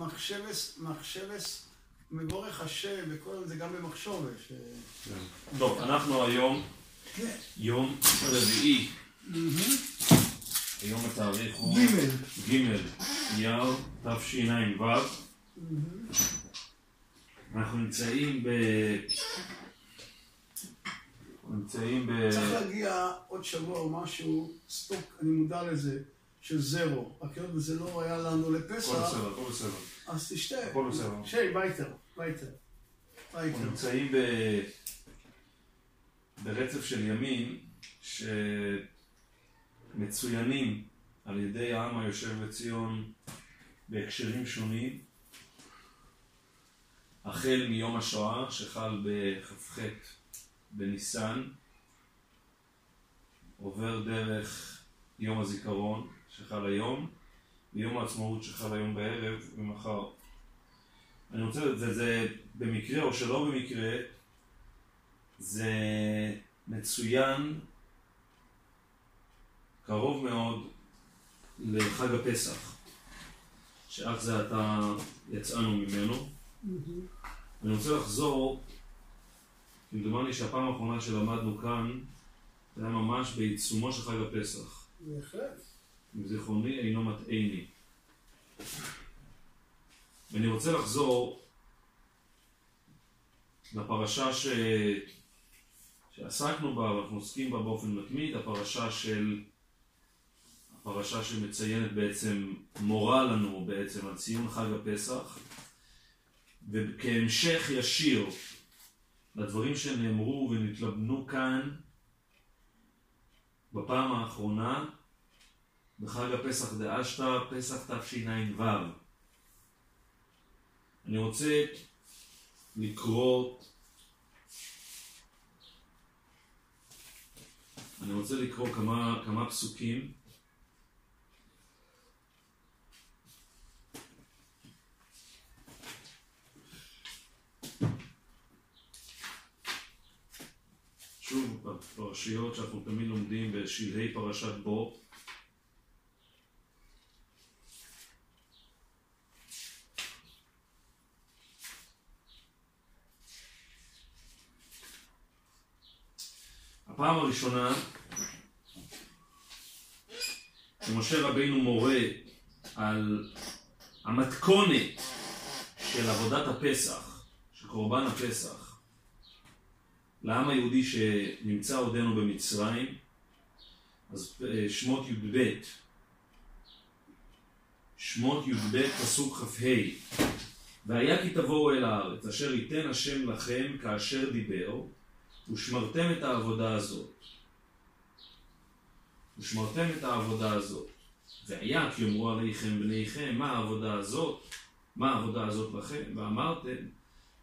מחשבס, מחשבס, מבורך השם, וכל זה גם במחשובש. כן. טוב, אנחנו היום, כן. יום רביעי. היום התאריך הוא... ג' אייר תשע"ו. אנחנו נמצאים ב... נמצאים ב... צריך להגיע עוד שבוע או משהו, סטוק, אני מודע לזה, של זרו. רק היות וזה לא היה לנו הכל לפסח, בסדר, הכל בסדר. אז תשתה. הכל בסדר. שי, ווייטער, ווייטער. אנחנו. נמצאים ב... ברצף של ימים שמצוינים על ידי העם היושב בציון בהקשרים שונים, החל מיום השואה שחל בכ"ח בניסן, עובר דרך יום הזיכרון שחל היום, ויום העצמאות שחל היום בערב ומחר. אני רוצה, זה, זה במקרה או שלא במקרה, זה מצוין קרוב מאוד לחג הפסח, שאך זה עתה יצאנו ממנו. אני רוצה לחזור, כמדומני שהפעם האחרונה שלמדנו כאן, זה היה ממש בעיצומו של חג הפסח. בהחלט. אם זיכרוני אינו מטעני. ואני רוצה לחזור לפרשה ש... שעסקנו בה ואנחנו עוסקים בה באופן מתמיד, הפרשה של... הפרשה שמציינת בעצם, מורה לנו בעצם על ציון חג הפסח, וכהמשך ישיר לדברים שנאמרו ונתלבנו כאן בפעם האחרונה, בחג הפסח דאשתא, פסח תשע"ו. אני רוצה לקרוא, אני רוצה לקרוא כמה, כמה פסוקים. שוב, בפרשיות שאנחנו תמיד לומדים בשלהי פרשת בו, הפעם הראשונה שמשה רבינו מורה על המתכונת של עבודת הפסח, של קורבן הפסח, לעם היהודי שנמצא עודנו במצרים, אז אה, שמות י"ב, שמות י"ב פסוק כ"ה. והיה כי תבואו אל הארץ, אשר ייתן השם לכם כאשר דיבר, ושמרתם את העבודה הזאת. ושמרתם את העבודה הזאת. והיה כי יאמרו עליכם בניכם, מה העבודה הזאת? מה העבודה הזאת לכם? ואמרתם,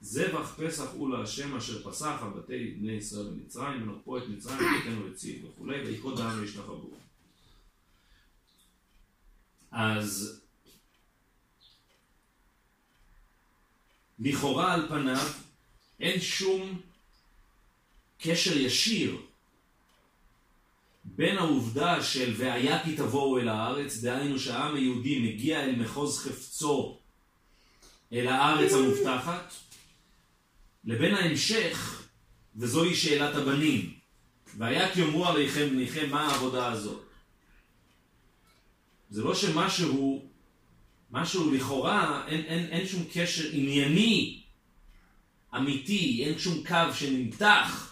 זבח פסח הוא להשם אשר פסח על בתי בני ישראל במצרים, ונרפו את מצרים ותתנו לציב וכולי, ויקוד העם וישתחוו. אז לכאורה על פניו אין שום קשר ישיר בין העובדה של והיה כי תבואו אל הארץ, דהיינו שהעם היהודי מגיע אל מחוז חפצו אל הארץ המובטחת, לבין ההמשך, וזוהי שאלת הבנים. והיה כי יאמרו עליכם בניכם מה העבודה הזאת. זה לא שמשהו, משהו לכאורה, אין, אין, אין שום קשר ענייני, אמיתי, אין שום קו שנמתח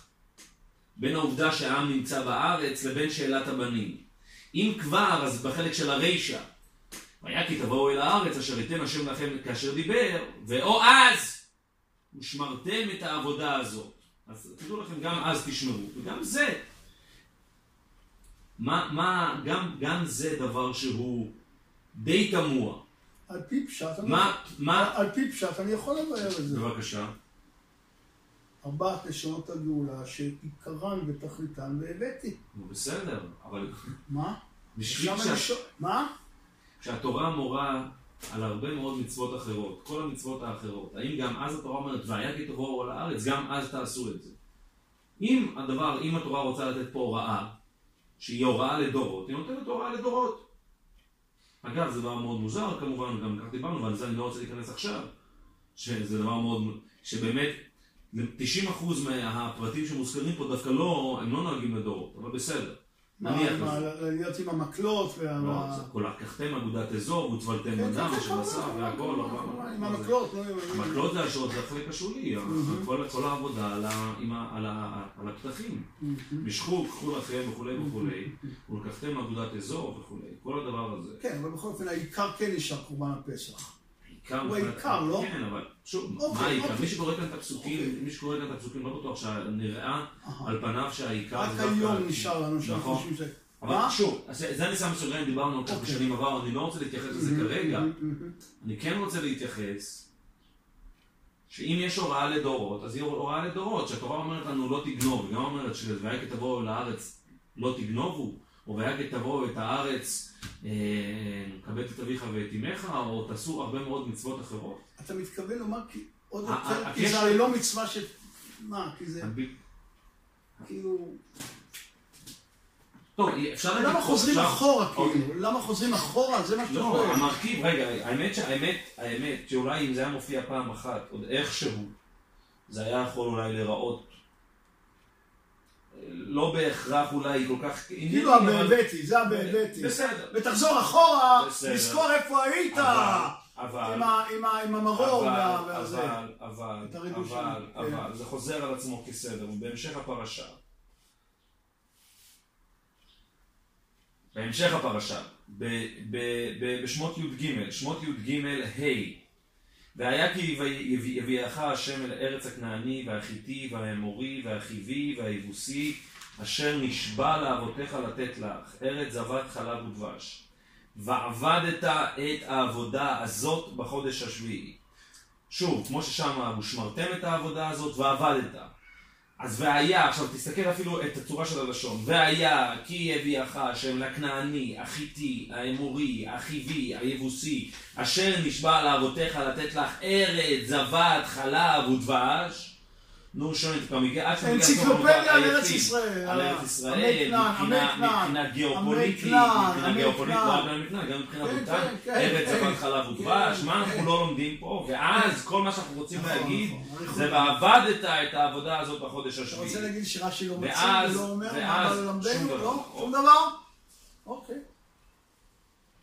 בין העובדה שהעם נמצא בארץ לבין שאלת הבנים. אם כבר, אז בחלק של הרישא, והיה כי תבואו אל הארץ אשר ייתן השם לכם כאשר דיבר, ואו אז ושמרתם את העבודה הזאת. אז תדעו לכם, גם אז תשמרו, וגם זה. מה, מה, גם, גם זה דבר שהוא די תמוה. על פי פשט, אני- מה, מה, על פי פשט אני יכול לבאר את זה. בבקשה. ארבעת לשונות הגאולה שעיקרן ותכליתן והבאתי. נו בסדר, אבל מה? בשביל. אני שואל- מה? כשהתורה מורה על הרבה מאוד מצוות אחרות, כל המצוות האחרות, האם גם אז התורה אומרת, והיה כי תבואו על הארץ, גם אז תעשו את זה. אם הדבר, אם התורה רוצה לתת פה הוראה, שהיא הוראה לדורות, היא נותנת הוראה לדורות. אגב, זה דבר מאוד מוזר כמובן, גם כך דיברנו, ועל זה אני לא רוצה להיכנס עכשיו, שזה דבר מאוד, שבאמת 90% מהפרטים שמוזכרים פה דווקא לא, הם לא נוהגים לדורות, אבל בסדר. נניח לזה. להיות עם המקלות וה... לא, זה כל לקחתם אגודת אזור, וצבלתם כן, כן, של כן, בשר כן, והכל, לא, כן, מה- עם? המקלות, לא עם... המקלות זה השעות, זה החלק השולי, כל- העבודה על הפתחים. משכו, קחו לכם וכולי וכולי, ולקחתם אגודת אזור וכולי, כל הדבר הזה. כן, אבל בכל אופן העיקר כן נשאר קורבן הפסח. הוא העיקר, לא? כן, אבל שוב, אוקיי, מה העיקר? אוקיי. מי שקורא כאן את הפסוקים, אוקיי. מי שקורא כאן את הפסוקים לא בטוח שנראה. על פניו שהעיקר רק. היום נשאר לנו שאנחנו נכון. חושבים ש... אבל? שוב, אז זה אני שם בסוגריים, דיברנו על כך אוקיי. בשנים עברו, אני לא רוצה להתייחס לזה כרגע, אני כן רוצה להתייחס, שאם יש הוראה לדורות, אז היא הוראה לדורות, שהתורה אומרת לנו לא תגנוב, וגם אומרת ש"והיה כי תבואו לארץ לא תגנובו", "והיה כי תבואו את הארץ, אה, כבד את אביך ואת אמך", או תעשו הרבה מאוד מצוות אחרות. אתה מתכוון לומר כי עוד יותר, כי זה הרי לא מצווה ש... מה, כי זה כאילו... טוב, אפשר להגיד... למה חוזרים אחורה אוקיי. כאילו? למה חוזרים אחורה? זה מה שאתה לא, שואל. המרכיב, רגע, האמת שהאמת, האמת, שאולי אם זה היה מופיע פעם אחת, עוד איכשהו, זה היה יכול אולי להיראות, לא בהכרח אולי כל כך... כאילו הבהבתי, זה הבהבתי. בסדר. ותחזור אחורה. לזכור איפה היית! אבל, עם המרור והזה. אבל, אבל, אבל, כן. אבל, זה חוזר על עצמו כסדר, ובהמשך הפרשה, בהמשך הפרשה, בשמות י"ג, שמות י"ג ה' והיה כי יביא- יביאך השם אל ארץ הכנעני והחיתי והאמורי והחיבי והיבוסי אשר נשבע לאבותיך לתת לך, ארץ זבת חלב ודבש. ועבדת את העבודה הזאת בחודש השביעי. שוב, כמו ששם ושמרתם את העבודה הזאת ועבדת. אז והיה, עכשיו תסתכל אפילו את הצורה של הלשון, והיה כי יביאך השם לכנעני, החיתי, האמורי, החיבי, היבוסי, אשר נשבע לאבותיך לתת לך ארץ, זבת, חלב ודבש. נו, שואל טיפה, מגיע עד שמגיע אנציקלופדיה לסוף על ארץ. ישראל. על ארץ עמי ישראל, מבחינה גיאופוליטית, מבחינה גיאופוליטית. לא רק מבחינה, גם מבחינה כן, ארץ. זבת חלב ודבש, כן, מה אנחנו. לא לומדים פה? ואז כל מה שאנחנו רוצים נכון, להגיד, נכון. זה ועבדת את העבודה הזאת בחודש אתה רוצה השביעי. להגיד שרש"י לא מציג ואז- ולא אומר מה ללמדנו? לא? שום דבר? אוקיי.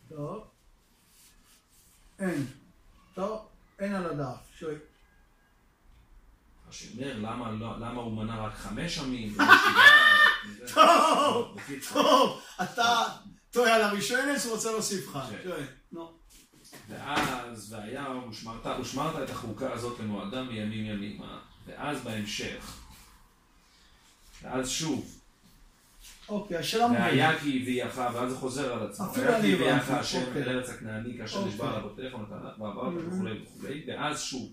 טוב. אין. טוב, אין על הדף. שאומר, למה לא- למה הוא מנה רק חמש עמים? טוב. טוב, אתה טועה על הראשונס, רוצה להוסיף לך. כן. נו. ואז, והיה, ושמרת, ושמרת את החוקה הזאת למועדה מימים ימימה, ואז בהמשך, ואז שוב, אוקיי, השאלה מובנת. והיה כי הביאך, ואז זה חוזר על עצמו, אפילו והיה כי הביאך השם אוקיי. אל ארץ הכנעני כאשר נשבע אוקיי. לאבותיך ונתנה ועברת. וכולי וכולי, ואז שוב,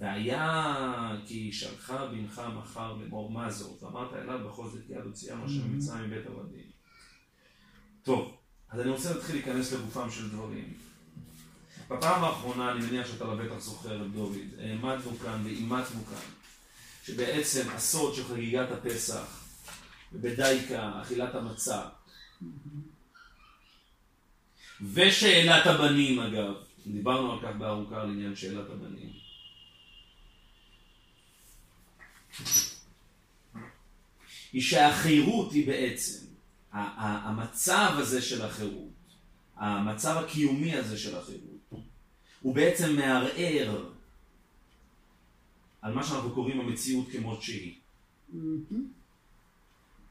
והיה כי ישאלך בנך מחר לאמור מה זאת, ואמרת אליו בכל זאת יד הוציאם אשר Mhm. מצרים מבית עבדים. טוב, אז אני רוצה להתחיל להיכנס לגופם של דברים. בפעם האחרונה, אני מניח שאתה לבטח זוכר את דוד, העמדנו כאן ואימצנו כאן, שבעצם הסוד של חגיגת הפסח, ובדייקה, אכילת המצה, ושאלת הבנים אגב, דיברנו על כך בארוכה על עניין שאלת הבנים. היא שהחירות היא בעצם, המצב הזה של החירות, המצב הקיומי הזה של החירות, הוא בעצם מערער על מה שאנחנו קוראים המציאות כמות שהיא. מהמם.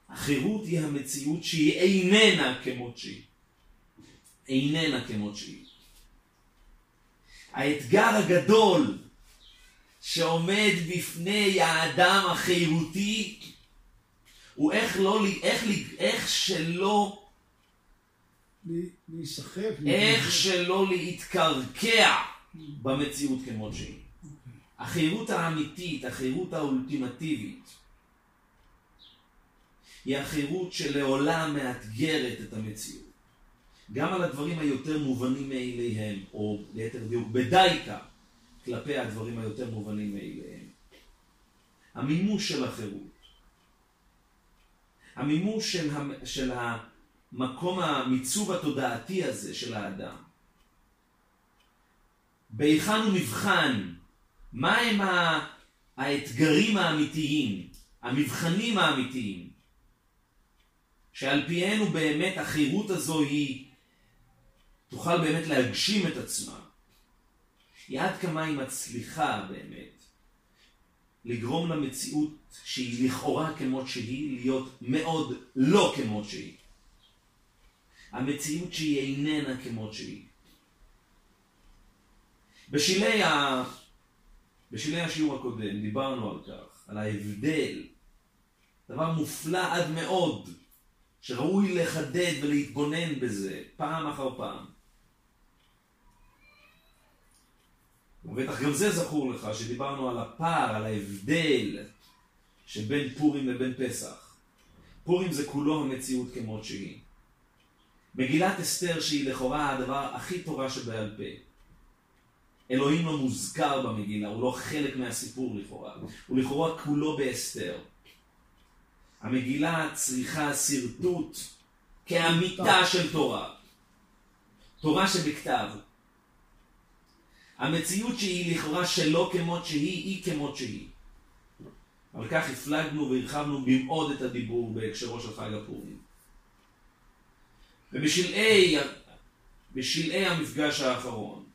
החירות היא המציאות שהיא איננה כמות שהיא. איננה כמות שהיא. האתגר הגדול שעומד בפני האדם החירותי הוא איך, לא, איך, איך שלא, להיסחף. איך שלא להתקרקע במציאות כמות שהיא. החירות האמיתית, החירות האולטימטיבית, היא החירות שלעולם מאתגרת את המציאות. גם על הדברים היותר מובנים מאליהם, או ליתר דיוק בדייקה, כלפי הדברים היותר מובנים מאליהם. המימוש של החירות, המימוש של, המ- של מקום המיצוב התודעתי הזה של האדם. בהיכן הוא נבחן? מהם האתגרים האמיתיים, המבחנים האמיתיים, שעל הוא באמת, החירות הזו היא תוכל באמת להגשים את עצמה. היא עד כמה היא מצליחה באמת לגרום למציאות שהיא לכאורה כמות שהיא, להיות מאוד לא כמות שהיא. המציאות שהיא איננה כמות שהיא. בשלהי, ה... בשלהי השיעור הקודם דיברנו על כך, על ההבדל, דבר מופלא עד מאוד, שראוי לחדד ולהתבונן בזה פעם אחר פעם. ובטח גם זה זכור לך, שדיברנו על הפער, על ההבדל שבין פורים לבין פסח. פורים זה כולו המציאות כמות שהיא. מגילת אסתר שהיא לכאורה הדבר הכי תורה שבעל פה. אלוהים לא מוזכר במגילה, הוא לא חלק מהסיפור לכאורה. הוא לכאורה כולו באסתר. המגילה צריכה שרטוט כאמיתה של תורה. תורה שבכתב. המציאות שהיא לכאורה שלא כמות שהיא, היא כמות שהיא. על כך הפלגנו והרחבנו במאוד את הדיבור בהקשרו של חג הפורים. ובשלהי בשלהי המפגש האחרון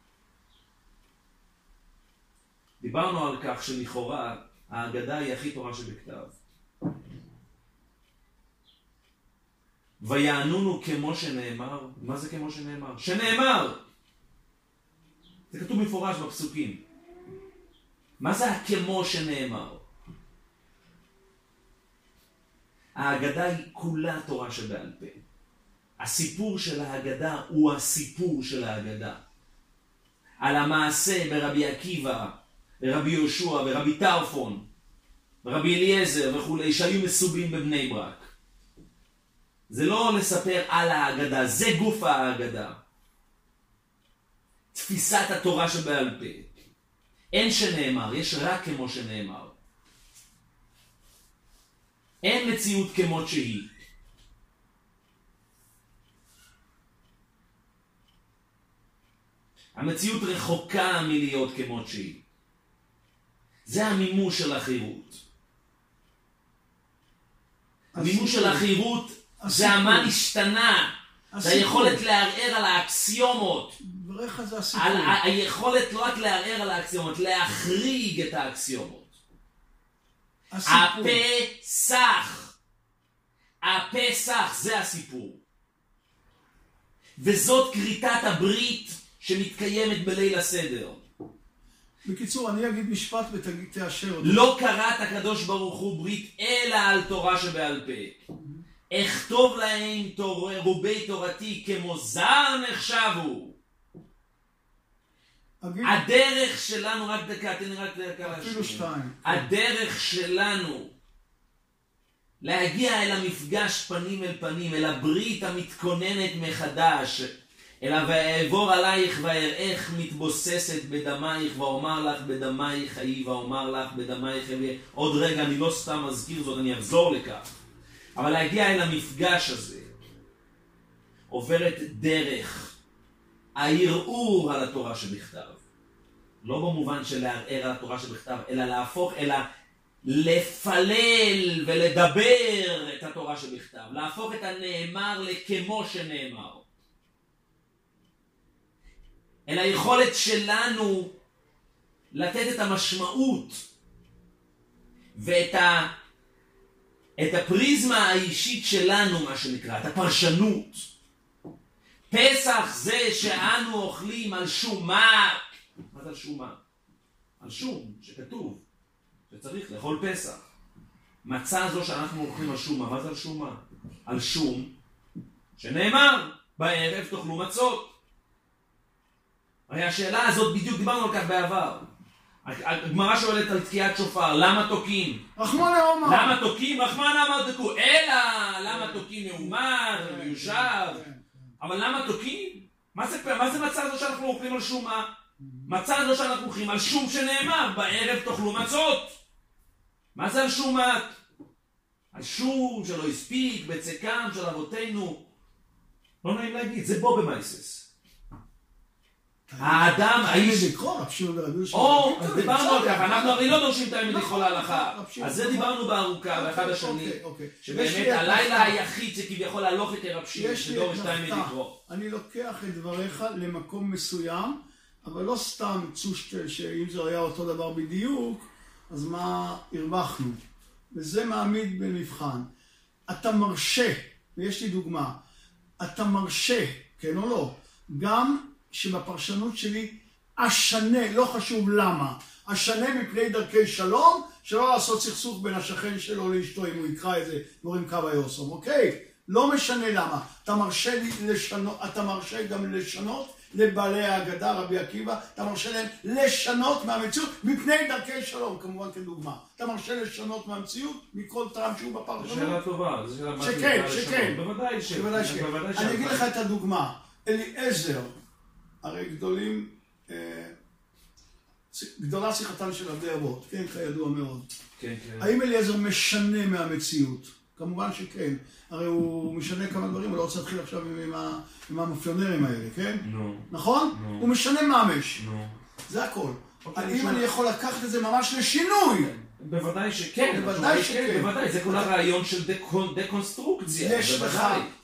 דיברנו על כך שלכאורה ההגדה היא הכי תורה שבכתב. ויענונו כמו שנאמר, מה זה כמו שנאמר? שנאמר! זה כתוב מפורש בפסוקים. מה זה הכמו שנאמר? ההגדה היא כולה תורה שבעל פה. הסיפור של ההגדה הוא הסיפור של ההגדה. על המעשה ברבי עקיבא, ברבי יהושע, ברבי טרפון, ברבי אליעזר וכולי, שהיו מסובים בבני ברק. זה לא לספר על ההגדה, זה גוף ההגדה. תפיסת התורה שבעל פה. אין שנאמר, יש רק כמו שנאמר. אין מציאות כמות שהיא. המציאות רחוקה מלהיות כמות שהיא. זה המימוש של החירות. המימוש של החירות זה המה השתנה. זה היכולת לערער על האקסיומות. על היכולת לא רק לערער על האקסיומות, להחריג את האקסיומות. הפסח. הפסח זה הסיפור. וזאת כריתת הברית שמתקיימת בליל הסדר. בקיצור, אני אגיד משפט ותאשר אותו. לא קראת הקדוש ברוך הוא ברית אלא על תורה שבעל פה. אכתוב להם תור... רובי תורתי כמו זר נחשבו. אגיד... הדרך שלנו, רק דקה, תן לי רק דקה. אפילו שתיים. הדרך שלנו להגיע אל המפגש פנים אל פנים, אל הברית המתכוננת מחדש, אלא ואעבור עלייך ואראך מתבוססת בדמייך ואומר לך בדמייך חיי ואומר לך בדמייך חיי. עוד רגע, אני לא סתם מזכיר זאת, אני אחזור לכך. אבל להגיע אל המפגש הזה עוברת דרך הערעור על התורה שבכתב. לא במובן של לערער על התורה שבכתב, אלא להפוך, אלא לפלל ולדבר את התורה שבכתב. להפוך את הנאמר לכמו שנאמר. אל היכולת שלנו לתת את המשמעות ואת ה... את הפריזמה האישית שלנו, מה שנקרא, את הפרשנות. פסח זה שאנו אוכלים על שומה. מה זה על שומה? על שום, שכתוב, שצריך לאכול פסח. מצה זו שאנחנו אוכלים על שומה, מה זה על שומה? על שום, שנאמר, בערב תאכלו מצות. הרי השאלה הזאת, בדיוק דיברנו על כך בעבר. הגמרא שואלת על תקיעת שופר, למה תוקעים? רחמנא אמר. למה תוקעים? רחמנא אמר תקעו. אלא, למה תוקעים מאומן ומיושב? אבל למה תוקעים? מה זה, מה זה מצה הזו שאנחנו אוכלים על שומה? מצה הזו שאנחנו אוכלים על שום שנאמר, בערב תאכלו מצות. מה זה על שומה? על שום שלא הספיק, בצקם של אבותינו. לא נעים להגיד, זה בו במייסס. האדם, האיש... יהושע. או, כן, דיברנו על. כך, אנחנו הרי לא דורשים את האמת נכון, לכל ההלכה. רב שמעון, על זה נכון. דיברנו בארוכה, אוקיי, באחד השני. אוקיי, אוקיי. יש שבאמת לי הלילה. היחיד זה כביכול להלוך את רב שמעון, יש לי שדורש את האמת. לקרוא. אני לוקח את דבריך למקום מסוים, אבל לא סתם צושטל, שאם זה היה אותו דבר בדיוק, אז מה הרווחנו? וזה מעמיד במבחן. אתה מרשה, ויש לי דוגמה, אתה מרשה, כן או לא, גם שבפרשנות שלי אשנה, לא חשוב למה, אשנה מפני דרכי שלום, שלא לעשות סכסוך בין השכן שלו לאשתו אם הוא יקרא את זה, מורים קו היוסום, אוקיי? לא משנה למה. אתה מרשה לשנות, אתה מרשה גם לשנות לבעלי ההגדה, רבי עקיבא, אתה מרשה להם לשנות מהמציאות מפני דרכי שלום, כמובן כדוגמה. אתה מרשה לשנות מהמציאות מכל טעם שהוא זו בפרשנות. שאלה טובה, זו שאלה מה שכן, שכן. בוודאי ש... בוודאי שכן. אני אגיד לך את הדוגמה. אליעזר, הרי גדולים, אה, גדולה שיחתן של עבדי אבות, כן, כידוע מאוד. כן, כן. האם אליעזר משנה מהמציאות? כמובן שכן. הרי הוא משנה כמה דברים, הוא לא רוצה להתחיל עכשיו עם, עם, ה- עם המאפיונרים האלה, כן? נו, נכון? נו. הוא משנה ממש. נו. זה הכל. אוקיי, האם שוב. אני יכול לקחת את זה ממש לשינוי? בוודאי שכן, בוודאי שכן. כן, בוודאי, זה כל הרעיון של דקונסטרוקציה, יש לך.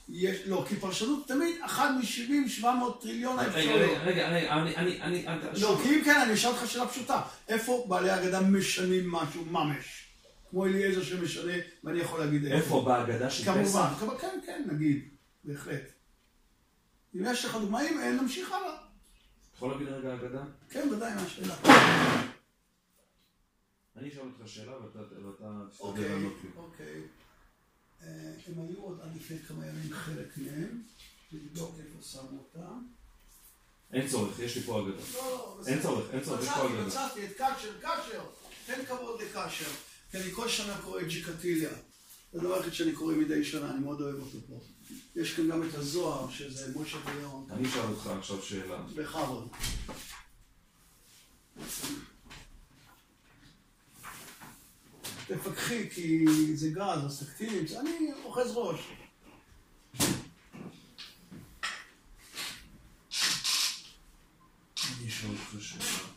יש, לא, כי פרשנות תמיד אחת מ-70, 700 טריליון האפשרויות. רגע, רגע, רגע, אני, אני, אני, אני- לא, כי אם כן, אני אשאל אותך שאלה פשוטה. איפה בעלי אגדה משנים משהו ממש? כמו אליעזר שמשנה, ואני יכול להגיד איפה בהגדה של פסח? כמובן, כן, כן, נגיד, בהחלט. אם יש לך דוגמאים, אין, נמשיך הלאה. יכול להגיד רגע אגדה? כן, ודאי, מה השאלה. אני אשאל אותך שאלה ואתה תשתדל אוקיי, לענות לי. אוקיי. אה, הם היו עוד עד לפני כמה ימים חלק מהם, לבדוק איפה שמו אותם. אין צורך, יש לי פה אגדה. לא, לא, אין צורך, אין צורך, יש פה מצאתי, אגדה. מצאתי את קאשר, קאשר, תן כבוד לקאשר. כי אני כל שנה קורא את ג'יקטיליה. זה הדבר היחיד שאני קורא מדי שנה, אני מאוד אוהב אותו פה. יש כאן גם את הזוהר, שזה משה ויון, אני אשאל אותך עכשיו שאלה. בכבוד. תפקחי, כי זה גז, אז תקטיני, אני אוחז ראש. אני אשאל אותך שאלה.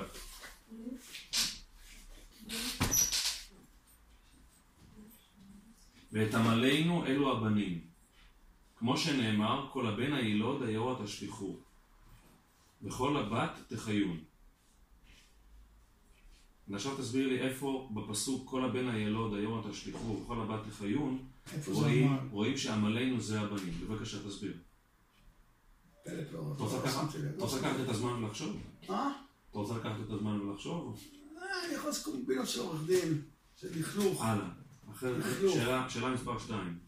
תסביר לי את המשפט. ואת עמלנו אלו הבנים. כמו שנאמר, כל הבן הילוד היורה תשליכו, וכל הבת תחיון. ועכשיו תסביר לי איפה בפסוק כל הבן הילוד היורה תשליכו, וכל הבת תחיון, רואים? רואים שעמלנו זה הבנים. בבקשה תסביר. לא אתה רוצה לקחת- את הזמן ולחשוב? אה? אתה רוצה לקחת את הזמן ולחשוב? אה, אני יכול לעשות קומבינות של עורך דין, של לכלוך. הלאה. לכלוך. שאלה, שאלה מספר 2.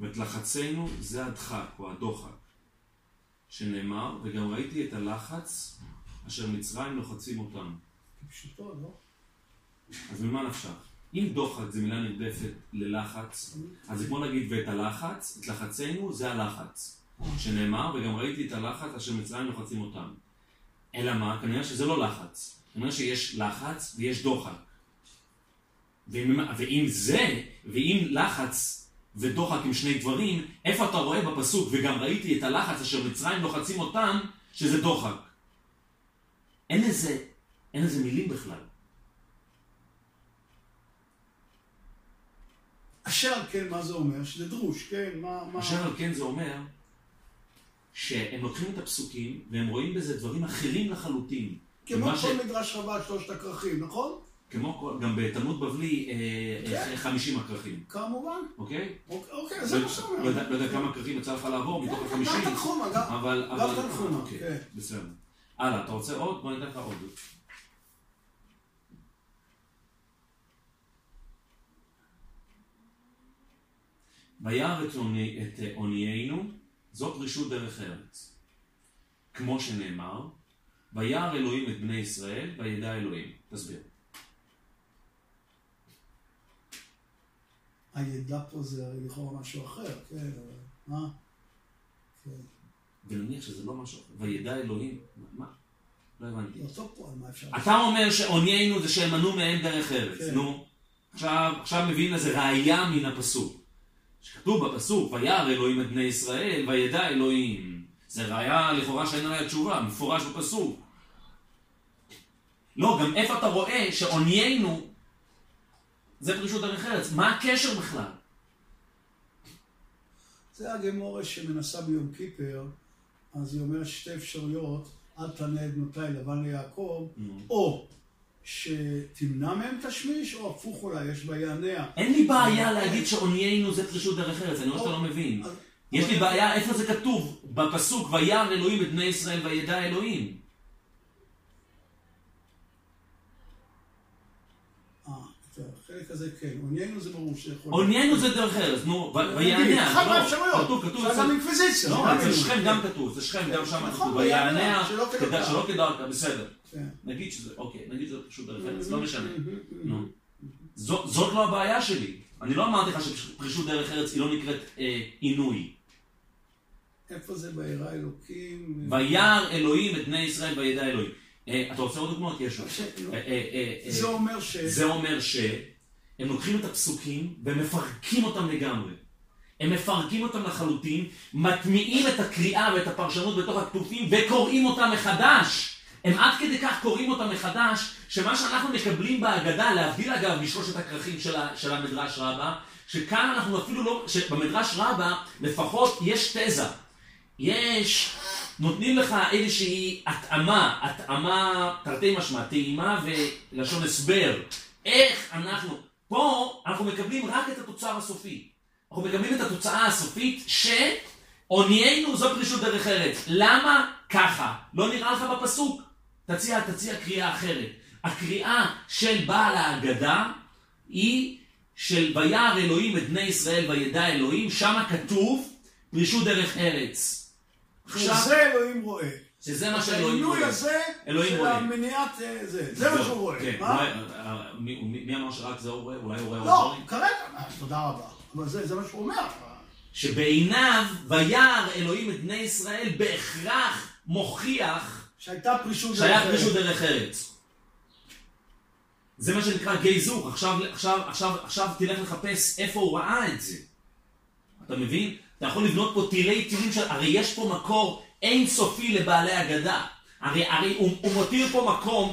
ואת לחצנו זה הדחק או הדוחק, שנאמר, וגם ראיתי את הלחץ אשר מצרים לוחצים אותם. פשוטו, לא? אז ממה נפשך? אם דוחק זה מילה נרדפת ללחץ, אז זה כמו להגיד ואת הלחץ, את לחצנו זה הלחץ, שנאמר, וגם ראיתי את הלחץ אשר מצרים לוחצים אותם. אלא מה? כנראה שזה לא לחץ. כנראה שיש לחץ ויש דוחק. ואם, ואם זה, ואם לחץ ודוחק הם שני דברים, איפה אתה רואה בפסוק, וגם ראיתי את הלחץ אשר מצרים לוחצים אותם, שזה דוחק. אין לזה, אין לזה מילים בכלל. אשר על כן, מה זה אומר? שזה דרוש, כן? מה... מה... אשר על כן זה אומר שהם לוקחים את הפסוקים והם רואים בזה דברים אחרים לחלוטין. כמו ומה ש- כל מדרש רבה, שלושת הכרכים, נכון? כמו כל, גם בתלמוד בבלי אה, כן. אה, 50 הכרכים, כמובן. אוקיי? אוקיי, אוקיי, זה מה שאתה אומר. לא יודע כמה כרכים יצא לך לעבור מתוך כן, ה-50. גם תנחומה, גם... אבל, גם אבל, תנחומה, אוקיי, כן. בסדר. הלאה, אתה רוצה עוד? בוא ניתן לך עוד. וירא עוני- את עוניינו, זאת רשות דרך ארץ. כמו שנאמר, וירא אלוהים את בני ישראל, וידע אלוהים. תסביר. הידע פה זה הרי לכאורה משהו אחר, כן, אבל מה? כן. ונניח שזה לא משהו אחר. וידע אלוהים, מה? לא הבנתי. אותו פה, על מה אפשר... אתה אומר שעוניינו זה שהם מנעו מהם דרך ארץ, כן. נו. עכשיו מביאים לזה ראייה מן הפסוק. שכתוב בפסוק, וירא אלוהים את בני ישראל, וידע אלוהים. זה ראייה לכאורה שאין עליה תשובה, מפורש בפסוק. לא, גם איפה אתה רואה שעוניינו זה פרישות דרך ארץ? מה הקשר בכלל? זה הגמורה שמנסה ביום כיפר, אז היא אומרת שתי אפשרויות, אל תענה את בנותיי לבן ליעקב, או שתמנע מהם תשמיש, או הפוך אולי, יש ויענע. אין לי בעיה להגיד שעוניינו זה פרישות דרך ארץ, אני רואה שאתה לא מבין. אז- יש לי בעיה, איפה זה כתוב? בפסוק, וירא אלוהים את בני ישראל וידע אלוהים. אה, החלק הזה כן. עוניינו זה ברור שיכול... עוניינו זה דרך ארץ, נו, ויענע. אחת לא, מהאפשרויות. כתוב, כתוב. אצל- גם אינקוויזיציה. לא, גם אצל. שכם גם כתוב, אצל שכם גם שם נכון, כתוב, ויענע, ויענע, שלא כדרכם, בסדר. כן. נגיד שזה, אוקיי, נגיד שזה פשוט דרך ארץ, לא משנה. Mm-hmm. נו. זאת לא הבעיה שלי. אני לא אמרתי לך שפרישות דרך ארץ היא לא נקראת אה, עינוי. איפה זה וירא אלוקים? וירא אלוהים את בני ישראל וידע אלוהים. אה, אתה רוצה עוד דוגמאות? יש עוד. ש- לא. אה, אה, זה אומר ש... זה אומר שהם לוקחים את הפסוקים ומפרקים אותם לגמרי. הם מפרקים אותם לחלוטין, מטמיעים את הקריאה ואת הפרשנות בתוך הכתובים וקוראים אותם מחדש. הם עד כדי כך קוראים אותם מחדש, שמה שאנחנו מקבלים בהגדה, להבדיל אגב משלושת הכרכים של, ה, של המדרש רבה, שכאן אנחנו אפילו לא, שבמדרש רבה לפחות יש תזה. יש, נותנים לך איזושהי התאמה, התאמה תרתי משמע, טעימה ולשון הסבר. איך אנחנו, פה אנחנו מקבלים רק את התוצר הסופי. אנחנו מקבלים את התוצאה הסופית שעוניינו זו פרישות דרך ארץ. למה ככה? לא נראה לך בפסוק? תציע, תציע קריאה אחרת. הקריאה של בעל ההגדה היא של וירא אלוהים את בני ישראל וידע אלוהים, שמה כתוב פרישות דרך ארץ. עכשיו, זה אלוהים רואה. שזה מה שאלוהים העינוי רואה. הזה אלוהים של רואה. המניעת אה, זה. זה מה שהוא רואה. כן, מה? אה, אה, מי- מי מי אמר שרק זה הוא רואה? אולי הוא רואה עוד לא, דברים? כרגע, אה, תודה רבה. אבל זה זה מה שהוא אומר. שבעיניו וירא אלוהים את בני ישראל בהכרח מוכיח שהייתה פרישות שהיה דרך פרישות ארץ. דרך ארץ. זה מה שנקרא גי זוך. עכשיו, עכשיו, עכשיו, עכשיו תלך לחפש איפה הוא ראה את זה. אתה מבין? אתה יכול לבנות פה טילי טילים של... הרי יש פה מקור אינסופי לבעלי אגדה. הרי, הרי הוא, הוא מותיר פה מקום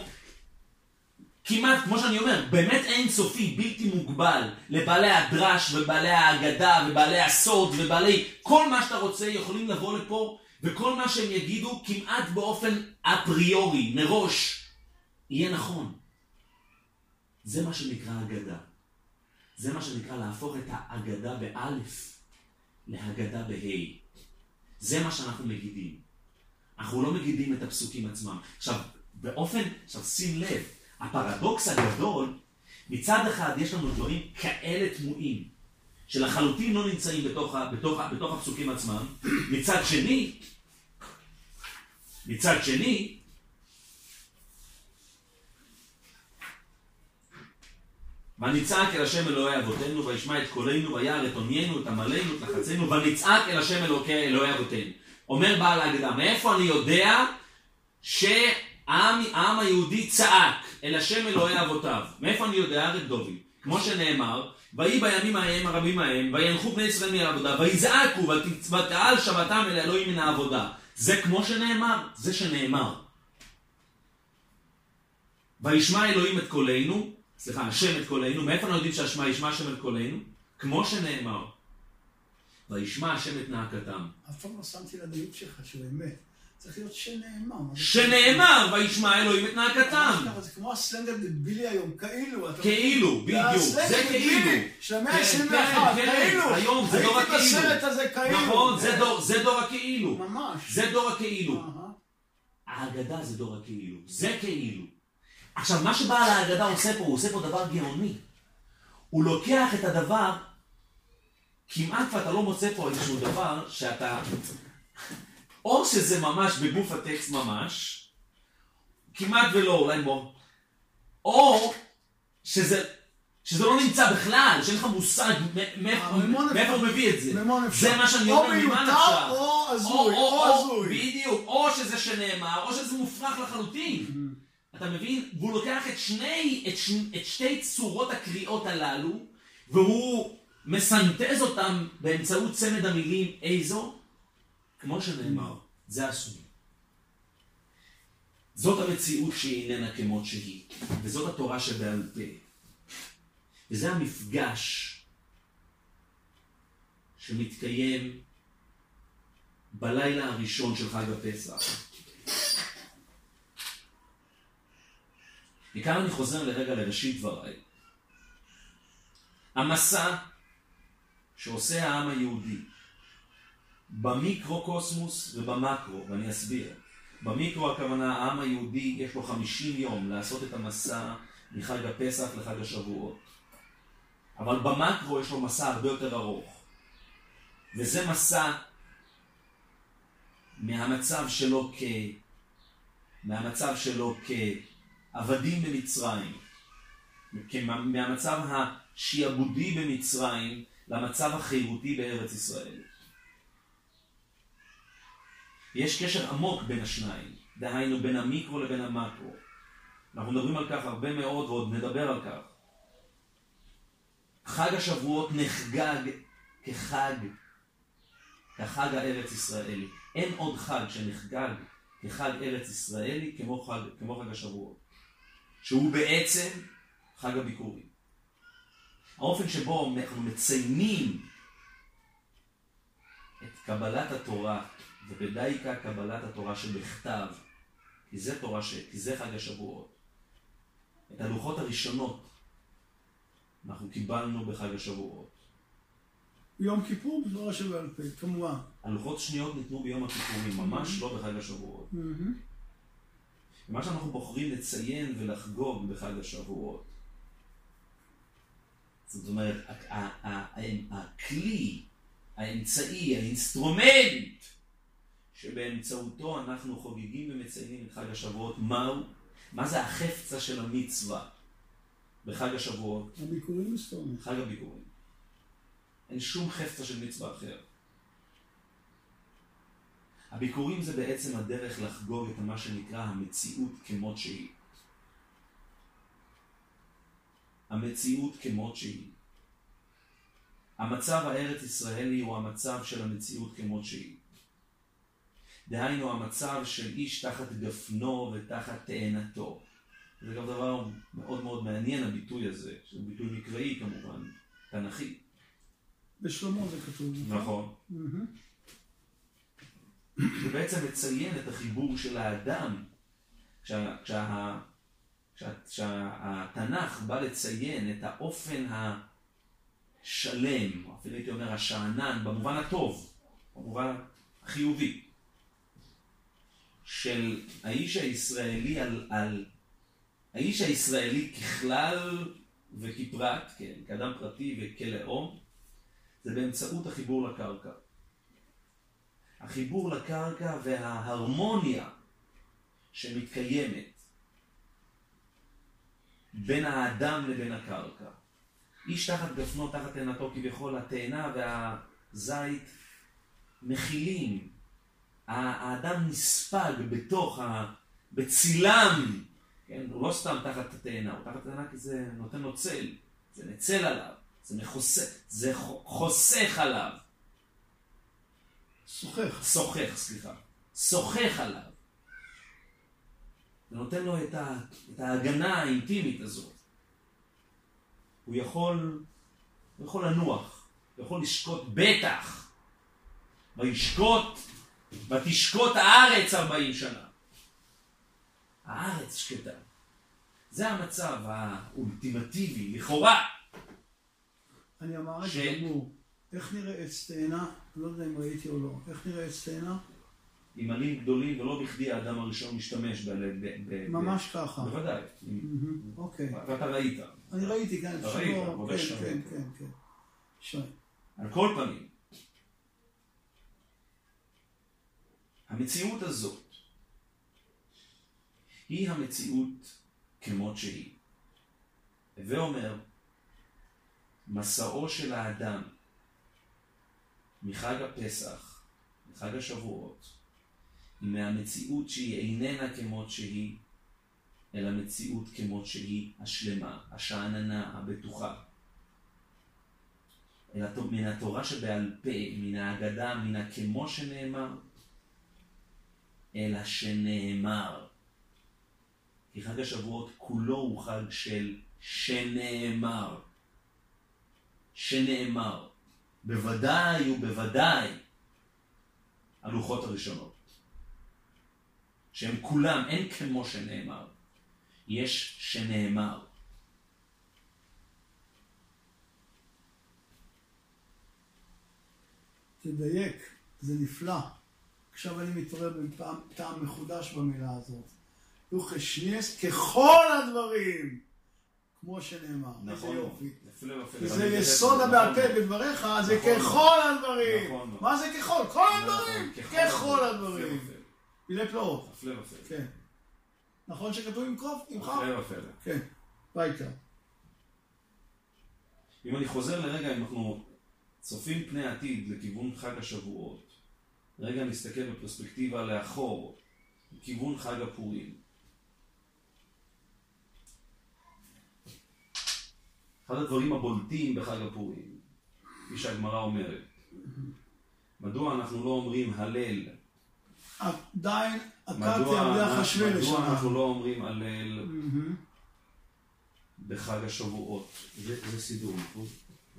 כמעט, כמו שאני אומר, באמת אינסופי, בלתי מוגבל, לבעלי הדרש ובעלי האגדה ובעלי הסוד ובעלי... כל מה שאתה רוצה יכולים לבוא לפה, וכל מה שהם יגידו כמעט באופן אפריורי, מראש, יהיה נכון. זה מה שנקרא אגדה. זה מה שנקרא להפוך את האגדה באלף להגדה בה'. זה מה שאנחנו מגידים. אנחנו לא מגידים את הפסוקים עצמם. עכשיו, באופן, עכשיו שים לב, הפרדוקס הגדול, מצד אחד יש לנו דברים כאלה תמוהים, שלחלוטין לא נמצאים בתוך, בתוך, בתוך הפסוקים עצמם, מצד שני, מצד שני, ונצעק אל השם אלוהי אבותינו, וישמע את קולנו, וירא את עוניינו, את עמלנו, את לחצינו, ונצעק אל השם אלוקי אלוהי אבותינו. אומר בעל ההגדה, מאיפה אני יודע שהעם העם היהודי צעק אל השם אלוהי אבותיו? מאיפה אני יודע? הרי דוד. כמו שנאמר, ויהי בימים ההם הרבים ההם, וינחו בני ישראל מן העבודה, ויזעקו, ות- ותעל שבתם אל האלוהים מן העבודה. זה כמו שנאמר, זה שנאמר. וישמע אלוהים את קולנו, סליחה, השם את קולנו, מאיפה אנחנו יודעים שהשמע ישמע השם את קולנו? כמו שנאמר. וישמע השם את נאקתם. אף פעם לא שמתי לדיוק שלך, שבאמת. צריך להיות שנאמר. שנאמר, וישמע אלוהים את נאקתם. ככה, זה כמו הסלנג הדבילי היום, כאילו. כאילו, בדיוק, זה כאילו. של המאה כן, ה-21, כן, כן, כאילו. היום זה דור הייתי הכאילו. בסרט הזה כאילו. נכון, זה. דור- הכאילו. ממש. זה דור הכאילו. ההגדה זה דור הכאילו. זה כאילו. עכשיו, מה שבעל ההגדה עושה פה, הוא עושה פה דבר גאוני. הוא לוקח את הדבר, כמעט ואתה לא מוצא פה איזשהו דבר שאתה... או שזה ממש בגוף הטקסט ממש, כמעט ולא, אולי בוא. או שזה, שזה לא נמצא בכלל, שאין לך מושג מאיפה הוא מביא את זה. זה מה שאני אומר, ממה נפשך. או הזוי, או הזוי. בדיוק, או שזה שנאמר, או שזה מופרך לחלוטין. אתה מבין? והוא לוקח את שני, את, ש, את שתי צורות הקריאות הללו, והוא מסנטז אותם באמצעות צמד המילים איזו, כמו שנאמר, זה הסוג. זאת המציאות שהיא איננה כמות שהיא, וזאת התורה שבעל פה. וזה המפגש שמתקיים בלילה הראשון של חג הפסח. מכאן אני חוזר לרגע לראשית דבריי. המסע שעושה העם היהודי במיקרו-קוסמוס ובמקרו, ואני אסביר. במיקרו הכוונה, העם היהודי יש לו 50 יום לעשות את המסע מחג הפסח לחג השבועות. אבל במקרו יש לו מסע הרבה יותר ארוך. וזה מסע מהמצב שלו כ... מהמצב שלו כעבדים במצרים, מהמצב השיעבודי במצרים למצב החירותי בארץ ישראל. יש קשר עמוק בין השניים, דהיינו בין המיקרו לבין המקרו. אנחנו מדברים על כך הרבה מאוד ועוד נדבר על כך. חג השבועות נחגג כחג, כחג הארץ ישראלי. אין עוד חג שנחגג כחג ארץ ישראלי כמו חג, כמו חג השבועות, שהוא בעצם חג הביקורים. האופן שבו אנחנו מציינים את קבלת התורה ובדייקה קבלת התורה שבכתב, כי זה תורה ש... כי זה חג השבועות. את הלוחות הראשונות אנחנו קיבלנו בחג השבועות. יום כיפור בתורה שבעל פה, כמובן. הלוחות שניות ניתנו ביום הכיפורים, ממש לא בחג השבועות. ומה שאנחנו בוחרים לציין ולחגוג בחג השבועות, זאת אומרת, הכלי, האמצעי, האינסטרומנט שבאמצעותו אנחנו חוגגים ומציינים את חג השבועות, מהו? מה זה החפצא של המצווה בחג השבועות? הביקורים מסתובבים. חג הביקורים. אין שום חפצא של מצווה אחר. הביקורים זה בעצם הדרך לחגוג את מה שנקרא המציאות כמות שהיא. המציאות כמות שהיא. המצב הארץ ישראלי הוא המצב של המציאות כמות שהיא. דהיינו המצב של איש תחת גפנו ותחת תאנתו. זה גם דבר מאוד מאוד מעניין הביטוי הזה, שהוא ביטוי מקראי כמובן, תנכי. בשלמה זה כתוב. נכון. זה בעצם מציין את החיבור של האדם, כשהתנ"ך בא לציין את האופן השלם, אפילו הייתי אומר השאנן, במובן הטוב, במובן החיובי, של האיש הישראלי על, על האיש הישראלי ככלל וכפרט, כן, כאדם פרטי וכלאום, זה באמצעות החיבור לקרקע. החיבור לקרקע וההרמוניה שמתקיימת בין האדם לבין הקרקע. איש תחת גפנו, תחת עינתו כביכול, התאנה והזית מכילים האדם נספג בתוך, ה... בצילם, כן? הוא לא סתם תחת התאנה, הוא תחת התאנה כי זה נותן לו צל, זה נצל עליו, זה מחוסך, זה חוסך עליו. שוחך. שוחך, סליחה. שוחך עליו. זה נותן לו את, ה... את ההגנה האינטימית הזאת. הוא יכול, הוא יכול לנוח, הוא יכול לשקוט בטח. וישקוט ותשקוט הארץ ארבעים שנה. הארץ שקטה. זה המצב האולטימטיבי, לכאורה. אני אמר את זה גמור. איך נראה עץ תאנה? לא יודע אם ראיתי או לא. איך נראה עץ תאנה? עם עלים גדולים, ולא בכדי האדם הראשון משתמש ב... ב- ממש ככה. בוודאי. אוקיי. ואתה ראית. אני ראיתי כאן, אתה ראית, לא- כן. כן, כן, כן. על כל פנים, המציאות הזאת היא המציאות כמות שהיא. הווה אומר, מסעו של האדם מחג הפסח לחג השבועות מהמציאות שהיא איננה כמות שהיא, אלא מציאות כמות שהיא השלמה, השאננה, הבטוחה. אלא מן התורה שבעל פה, מן ההגדה, מן הכמו שנאמר, אלא שנאמר. כי חג השבועות כולו הוא חג של שנאמר. שנאמר. בוודאי ובוודאי הלוחות הראשונות. שהם כולם, אין כמו שנאמר. יש שנאמר. תדייק, זה נפלא. עכשיו אני מתעורר בפעם טעם מחודש במילה הזאת. יוחשניאס ככל הדברים, כמו שנאמר. איזה נכון. יופי. כי אבל זה יסוד הבעל. פה בדבריך, זה נכון. ככל הדברים. נכון. מה זה ככל? כל הדברים. נכון, ככל הפלא הדברים. מילי פלאות. הפלא ופלא. כן. נכון שכתוב עם קרוב? עם חם? הפלא ופלא. כן. ביתה. אם אני חוזר לרגע, אם אנחנו צופים פני עתיד לכיוון חג השבועות, רגע נסתכל בפרספקטיבה לאחור, לכיוון חג הפורים. אחד הדברים הבולטים בחג הפורים, כפי שהגמרא אומרת, מדוע אנחנו לא אומרים הלל? עדיין עקרתי מדוע, עבדי אחשוורוש. מדוע אנחנו לא אומרים הלל. בחג השבועות? זה, סידור, נכון?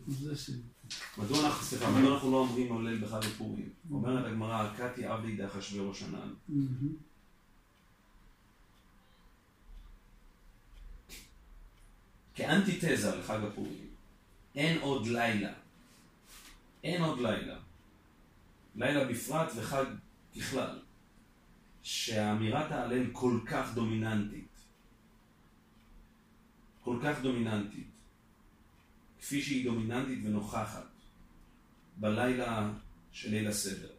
זה סיום. מדוע אנחנו, סליחה, מדוע אנחנו לא אומרים הלל בחג הפורים? אומרת הגמרא, הכתי עבדי דאחשוורוש ענן. כאנטיתזה לחג הפורים, אין עוד לילה. אין עוד לילה. לילה בפרט וחג ככלל. שאמירת ההלל כל כך דומיננטית. כל כך דומיננטית. כפי שהיא דומיננטית ונוכחת בלילה של ליל הסדר.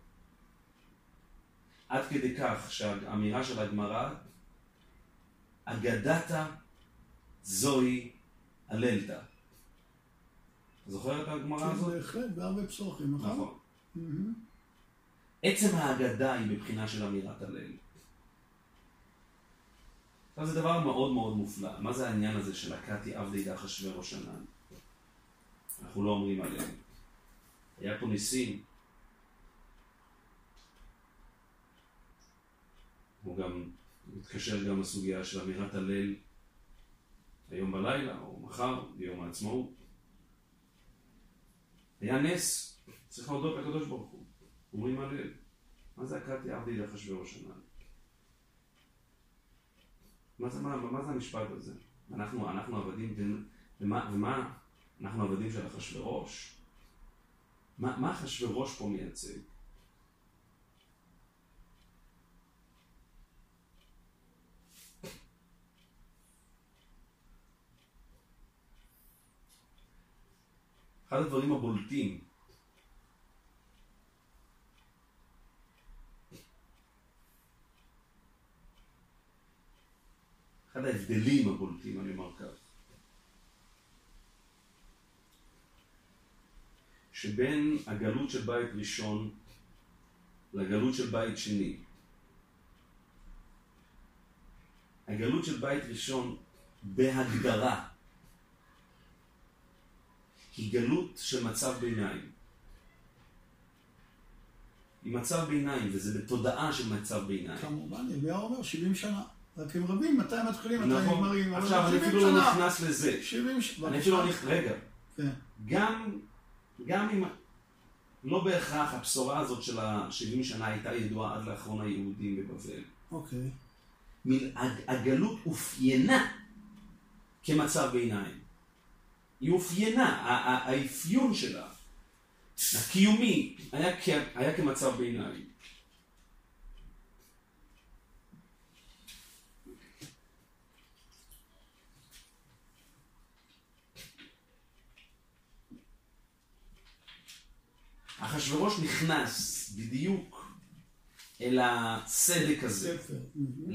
עד כדי כך שהאמירה של הגמרא, אגדתה זוהי הללתא. אתה זוכר את הגמרא כן, הזאת? בהחלט, בהרבה פסוחים, נכון? נכון. עצם ההגדה היא מבחינה של אמירת הלל. עכשיו זה דבר מאוד מאוד מופלא. מה זה העניין הזה של הכתי עבדי דאחשוורוש ענן? אנחנו לא אומרים הלל. היה פה ניסים. הוא גם מתקשר גם לסוגיה של אמירת הלל היום בלילה, או מחר, ביום העצמאות. היה נס, צריך להודות לקדוש ברוך הוא. אומרים הלל. מה זה הכתי עבדי לאחשוורוש ענן? מה מה, מה זה המשפט הזה? אנחנו, אנחנו עבדים, ומה, ומה, אנחנו עבדים של אחשוורוש? מה, אחשוורוש פה מייצג? אחד הדברים הבולטים אחד ההבדלים הבולטים, אני אומר כך, שבין הגלות של בית ראשון לגלות של בית שני. הגלות של בית ראשון בהגדרה היא גלות של מצב ביניים. היא מצב ביניים, וזה בתודעה של מצב ביניים. כמובן, ירמיהו אומר 70 שנה. רק הם רבים, מתי מתחילים, מתי נכון. נגמרים. עכשיו, אני 70 אפילו לא. נכנס לזה. 70 שנה. אני אפילו לא נכנס... רגע. כן. גם, גם אם... לא בהכרח הבשורה הזאת של ה-70 שנה הייתה ידועה עד לאחרון היהודים בבבל. אוקיי. הג- הגלות אופיינה כמצב ביניים. היא אופיינה, האפיון שלה, הקיומי, היה, היה כמצב ביניים. אחשוורוש נכנס בדיוק אל הסדק הזה,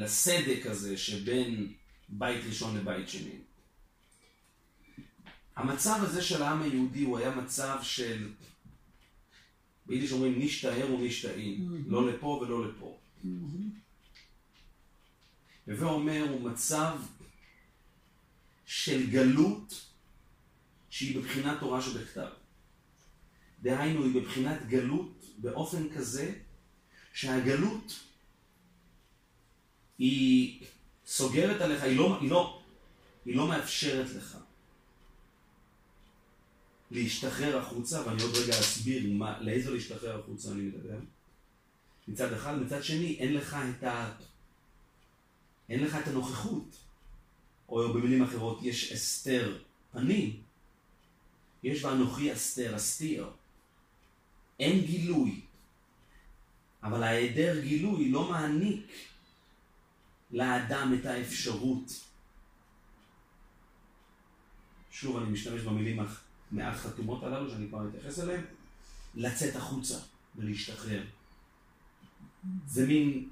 הסדק הזה שבין בית ראשון לבית שני. המצב הזה של העם היהודי הוא היה מצב של, ביידיש אומרים נשתער ונשתאים, לא לפה ולא לפה. הווה אומר, הוא מצב של גלות שהיא בבחינת תורה שבכתב. דהיינו, היא בבחינת גלות באופן כזה שהגלות היא סוגרת עליך, היא לא, היא לא, היא לא מאפשרת לך להשתחרר החוצה, ואני עוד רגע אסביר מה, לאיזה להשתחרר החוצה אני מדבר. מצד אחד, מצד שני, אין לך את ה... אין לך את הנוכחות. או במילים אחרות, יש אסתר פנים. יש באנוכי אסתר, אסתיר. אין גילוי. אבל ההיעדר גילוי לא מעניק לאדם את האפשרות. שוב, אני משתמש במילים המעט חתומות הללו, שאני כבר אתייחס אליהן, לצאת החוצה ולהשתחרר. זה מין,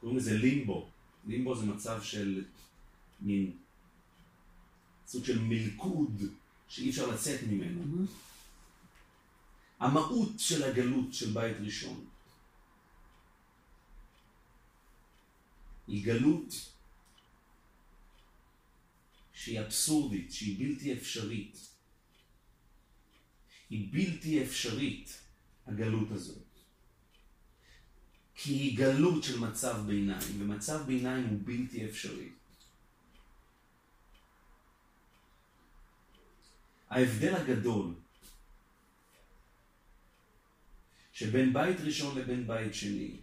קוראים לזה לימבו. לימבו זה מצב של מין סוג של מלכוד שאי אפשר לצאת ממנו. המהות של הגלות של בית ראשון היא גלות שהיא אבסורדית, שהיא בלתי אפשרית. היא בלתי אפשרית, הגלות הזאת. כי היא גלות של מצב ביניים, ומצב ביניים הוא בלתי אפשרי. ההבדל הגדול שבין בית ראשון לבין בית שני,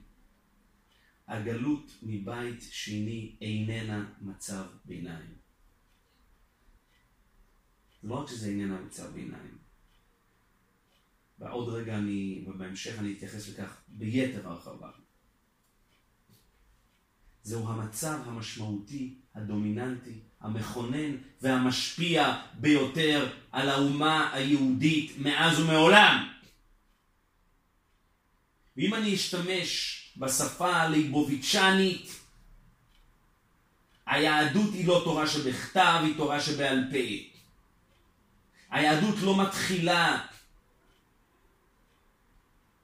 הגלות מבית שני איננה מצב ביניים. לא רק שזה איננה מצב ביניים. ועוד רגע אני, ובהמשך אני אתייחס לכך ביתר הרחבה. זהו המצב המשמעותי, הדומיננטי, המכונן והמשפיע ביותר על האומה היהודית מאז ומעולם. ואם אני אשתמש בשפה הליבוביצ'נית, היהדות היא לא תורה שבכתב, היא תורה שבעל פה. היהדות לא מתחילה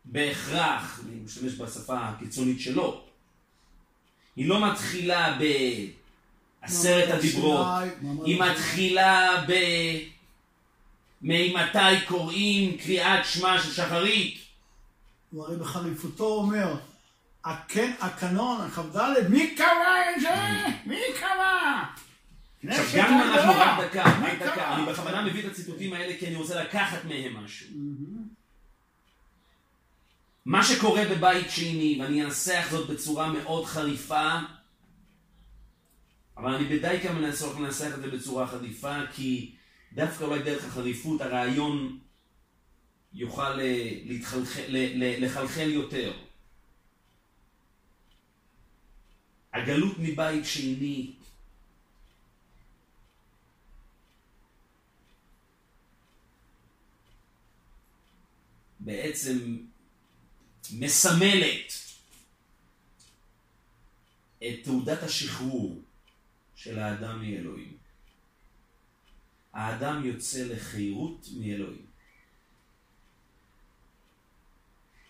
בהכרח, אני משתמש בשפה הקיצונית שלו, היא לא מתחילה בעשרת הדיברות, היא מתחילה ב... ממתי קוראים קריאת שמע של שחרית. הוא הרי בחריפותו אומר, הכן, הקנון, הכ"ד, מי קבע את זה? מי קבע? עכשיו גם אם אנחנו רק דקה, רק דקה, אני בכוונה מביא את הציטוטים האלה כי אני רוצה לקחת מהם משהו. מה שקורה בבית שני, ואני אנסח זאת בצורה מאוד חריפה, אבל אני בדי כמה מנסה לנסח את זה בצורה חריפה, כי דווקא אולי דרך החריפות הרעיון יוכל להתחלחל, לחלחל יותר. הגלות מבית שני בעצם מסמלת את תעודת השחרור של האדם מאלוהים. האדם יוצא לחירות מאלוהים.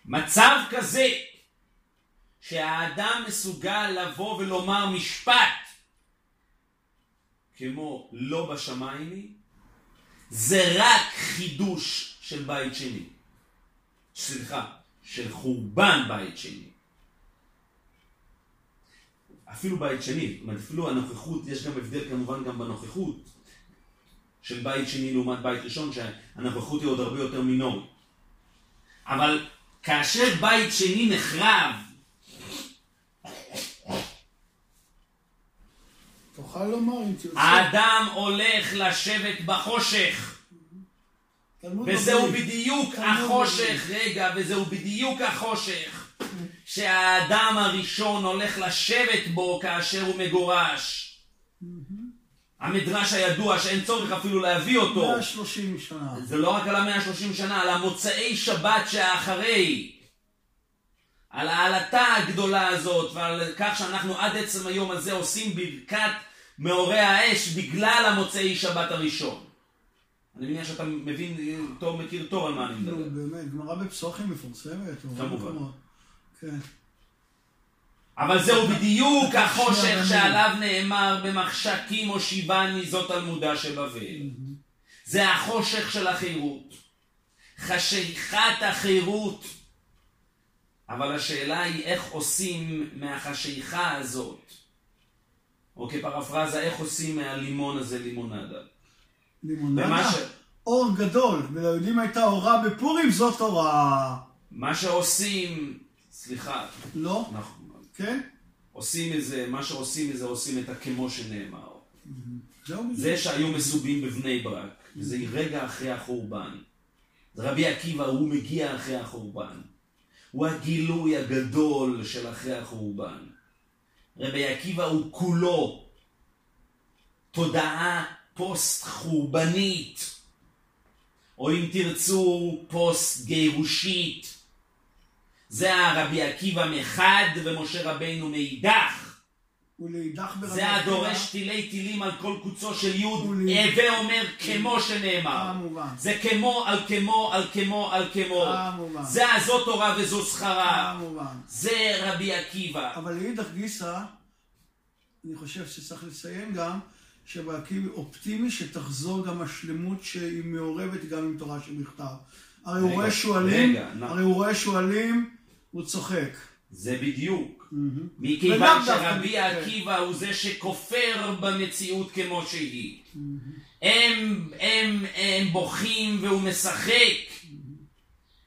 מצב כזה שהאדם מסוגל לבוא ולומר משפט כמו לא בשמיים זה רק חידוש של בית שני. סליחה, של חורבן בית שני. אפילו בית שני, זאת אומרת, אפילו הנוכחות, יש גם הבדל כמובן גם בנוכחות של בית שני לעומת בית ראשון, שהנוכחות היא עוד הרבה יותר מינורית. אבל כאשר בית שני נחרב, תוכל לומר אם תרצה. האדם הולך לשבת בחושך. וזהו בדיוק החושך, רגע, וזהו בדיוק החושך שהאדם הראשון הולך לשבת בו כאשר הוא מגורש. המדרש הידוע שאין צורך אפילו להביא אותו. 130 שנה. זה לא רק על המאה ה-30 שנה, על המוצאי שבת שאחרי. על העלתה הגדולה הזאת ועל כך שאנחנו עד עצם היום הזה עושים ברכת מאורי האש בגלל המוצאי שבת הראשון. אני מניח שאתה מבין טוב, מכיר טוב על מה אני מדבר. באמת, גמרא בפסוחים מפורסמת. כמובן. כן. אבל זהו בדיוק החושך שעליו נאמר במחשכים הושיבני זאת תלמודה שבבל. זה החושך של החירות. חשיכת החירות. אבל השאלה היא איך עושים מהחשיכה הזאת, או כפרפרזה, איך עושים מהלימון הזה לימונדה. לימונדה. ש- אור גדול, וליהודים הייתה אורה בפורים, זאת אורה. מה שעושים, סליחה, לא? אנחנו כן? עושים איזה, מה שעושים איזה, עושים את הכמו שנאמר. בדיוק. זה שהיו מסובים בבני ברק, זה רגע אחרי החורבן. רבי עקיבא, הוא מגיע אחרי החורבן. הוא הגילוי הגדול של אחרי החורבן. רבי עקיבא הוא כולו תודעה פוסט חורבנית, או אם תרצו פוסט גירושית. זה הרבי עקיבא מחד ומשה רבינו מאידך. ולאידך ברבי זה הדורש תילי תילים על כל קוצו של יוד, הווה אומר כמו שנאמר. כמובן. זה כמו על כמו על כמו על כמו. זה הזו תורה וזו שכרה. זה רבי עקיבא. אבל לאידך גיסא, אני חושב שצריך לציין גם, שבעקיבא אופטימי שתחזור גם השלמות שהיא מעורבת גם עם תורה שבכתב. הרי הוא רואה שועלים, הרי הוא רואה שועלים, הוא צוחק. זה בדיוק. מכיוון שרבי. עקיבא הוא זה שכופר במציאות כמו שהיא. הם, הם, הם בוכים והוא משחק.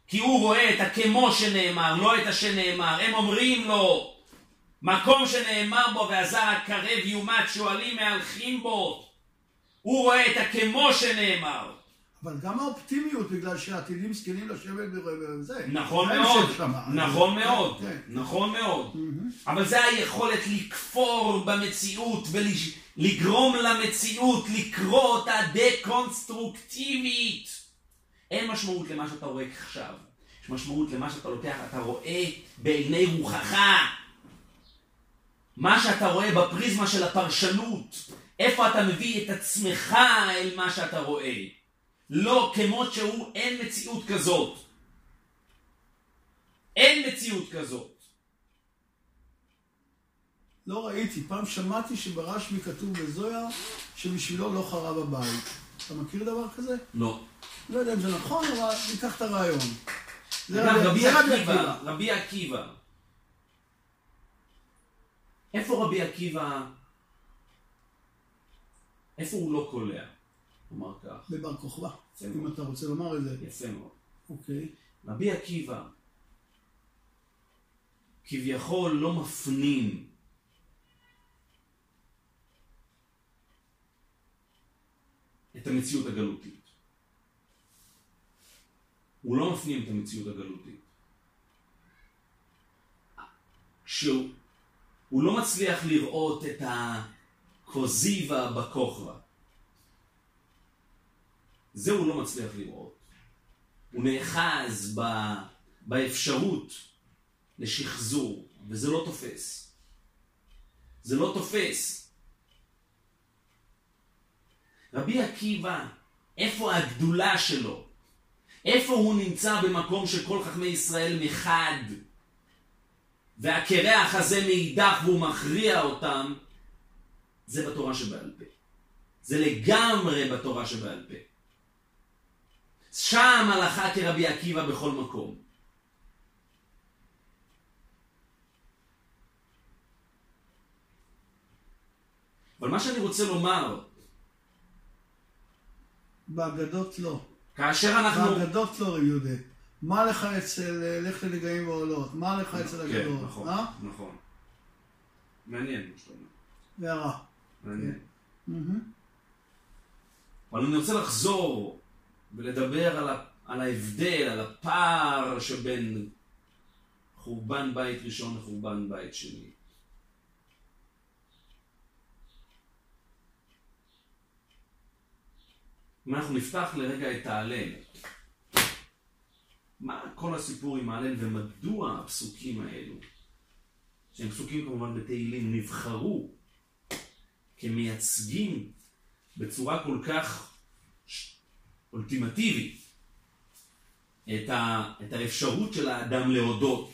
כי הוא רואה את הכמו שנאמר, לא את השנאמר. הם אומרים לו, מקום שנאמר בו והזר הקרב יומת שועלים מהלכים בו. הוא רואה את הכמו שנאמר. אבל גם האופטימיות, בגלל שעתידים זקנים לשבת בזה. נכון זה מאוד, שמה. נכון כן, מאוד, כן. נכון מאוד. אבל זה היכולת לכפור במציאות ולגרום למציאות לקרוא אותה דקונסטרוקטיבית. אין משמעות למה שאתה רואה עכשיו. יש משמעות למה שאתה לוקח, אתה רואה בעיני רוחך. מה שאתה רואה בפריזמה של הפרשנות. איפה אתה מביא את עצמך אל מה שאתה רואה. לא כמות שהוא, אין מציאות כזאת. אין מציאות כזאת. לא ראיתי, פעם שמעתי שברשמי כתוב בזויה שבשבילו לא חרב הבית. אתה מכיר דבר כזה? לא. לא יודע אם זה נכון, אבל ניקח את הרעיון. זה רבי עקיבא, רבי עקיבא. איפה רבי עקיבא, איפה הוא לא קולע? נאמר כך. בבר כוכבא, אם מאוד. אתה רוצה לומר את זה. יפה מאוד. אוקיי. רבי עקיבא כביכול לא מפנים את המציאות הגלותית. הוא לא מפנים את המציאות הגלותית. כשהוא הוא לא מצליח לראות את הקוזיבה בכוכבא. זה הוא לא מצליח לראות. הוא נאחז ב, באפשרות לשחזור, וזה לא תופס. זה לא תופס. רבי עקיבא, איפה הגדולה שלו? איפה הוא נמצא במקום שכל חכמי ישראל מחד, והקרח הזה מאידך והוא מכריע אותם? זה בתורה שבעל פה. זה לגמרי בתורה שבעל פה. שם הלכה כרבי עקיבא בכל מקום. אבל מה שאני רוצה לומר, באגדות לא. כאשר אנחנו... באגדות לא, רבי יהודה. מה לך אצל לך לנגעים ועולות? מה לך אצל כן, אגדות? נכון, אה? נכון. מעניין מה שאתה אומר. הערה. מעניין. מהמם. אבל אני רוצה לחזור ולדבר על, ה, על ההבדל, על הפער שבין חורבן בית ראשון לחורבן בית שני. אם אנחנו נפתח לרגע את ההלל, מה כל הסיפור עם ההלל ומדוע הפסוקים האלו, שהם פסוקים כמובן בתהילים, נבחרו כמייצגים בצורה כל כך אולטימטיבית את, ה, את האפשרות של האדם להודות.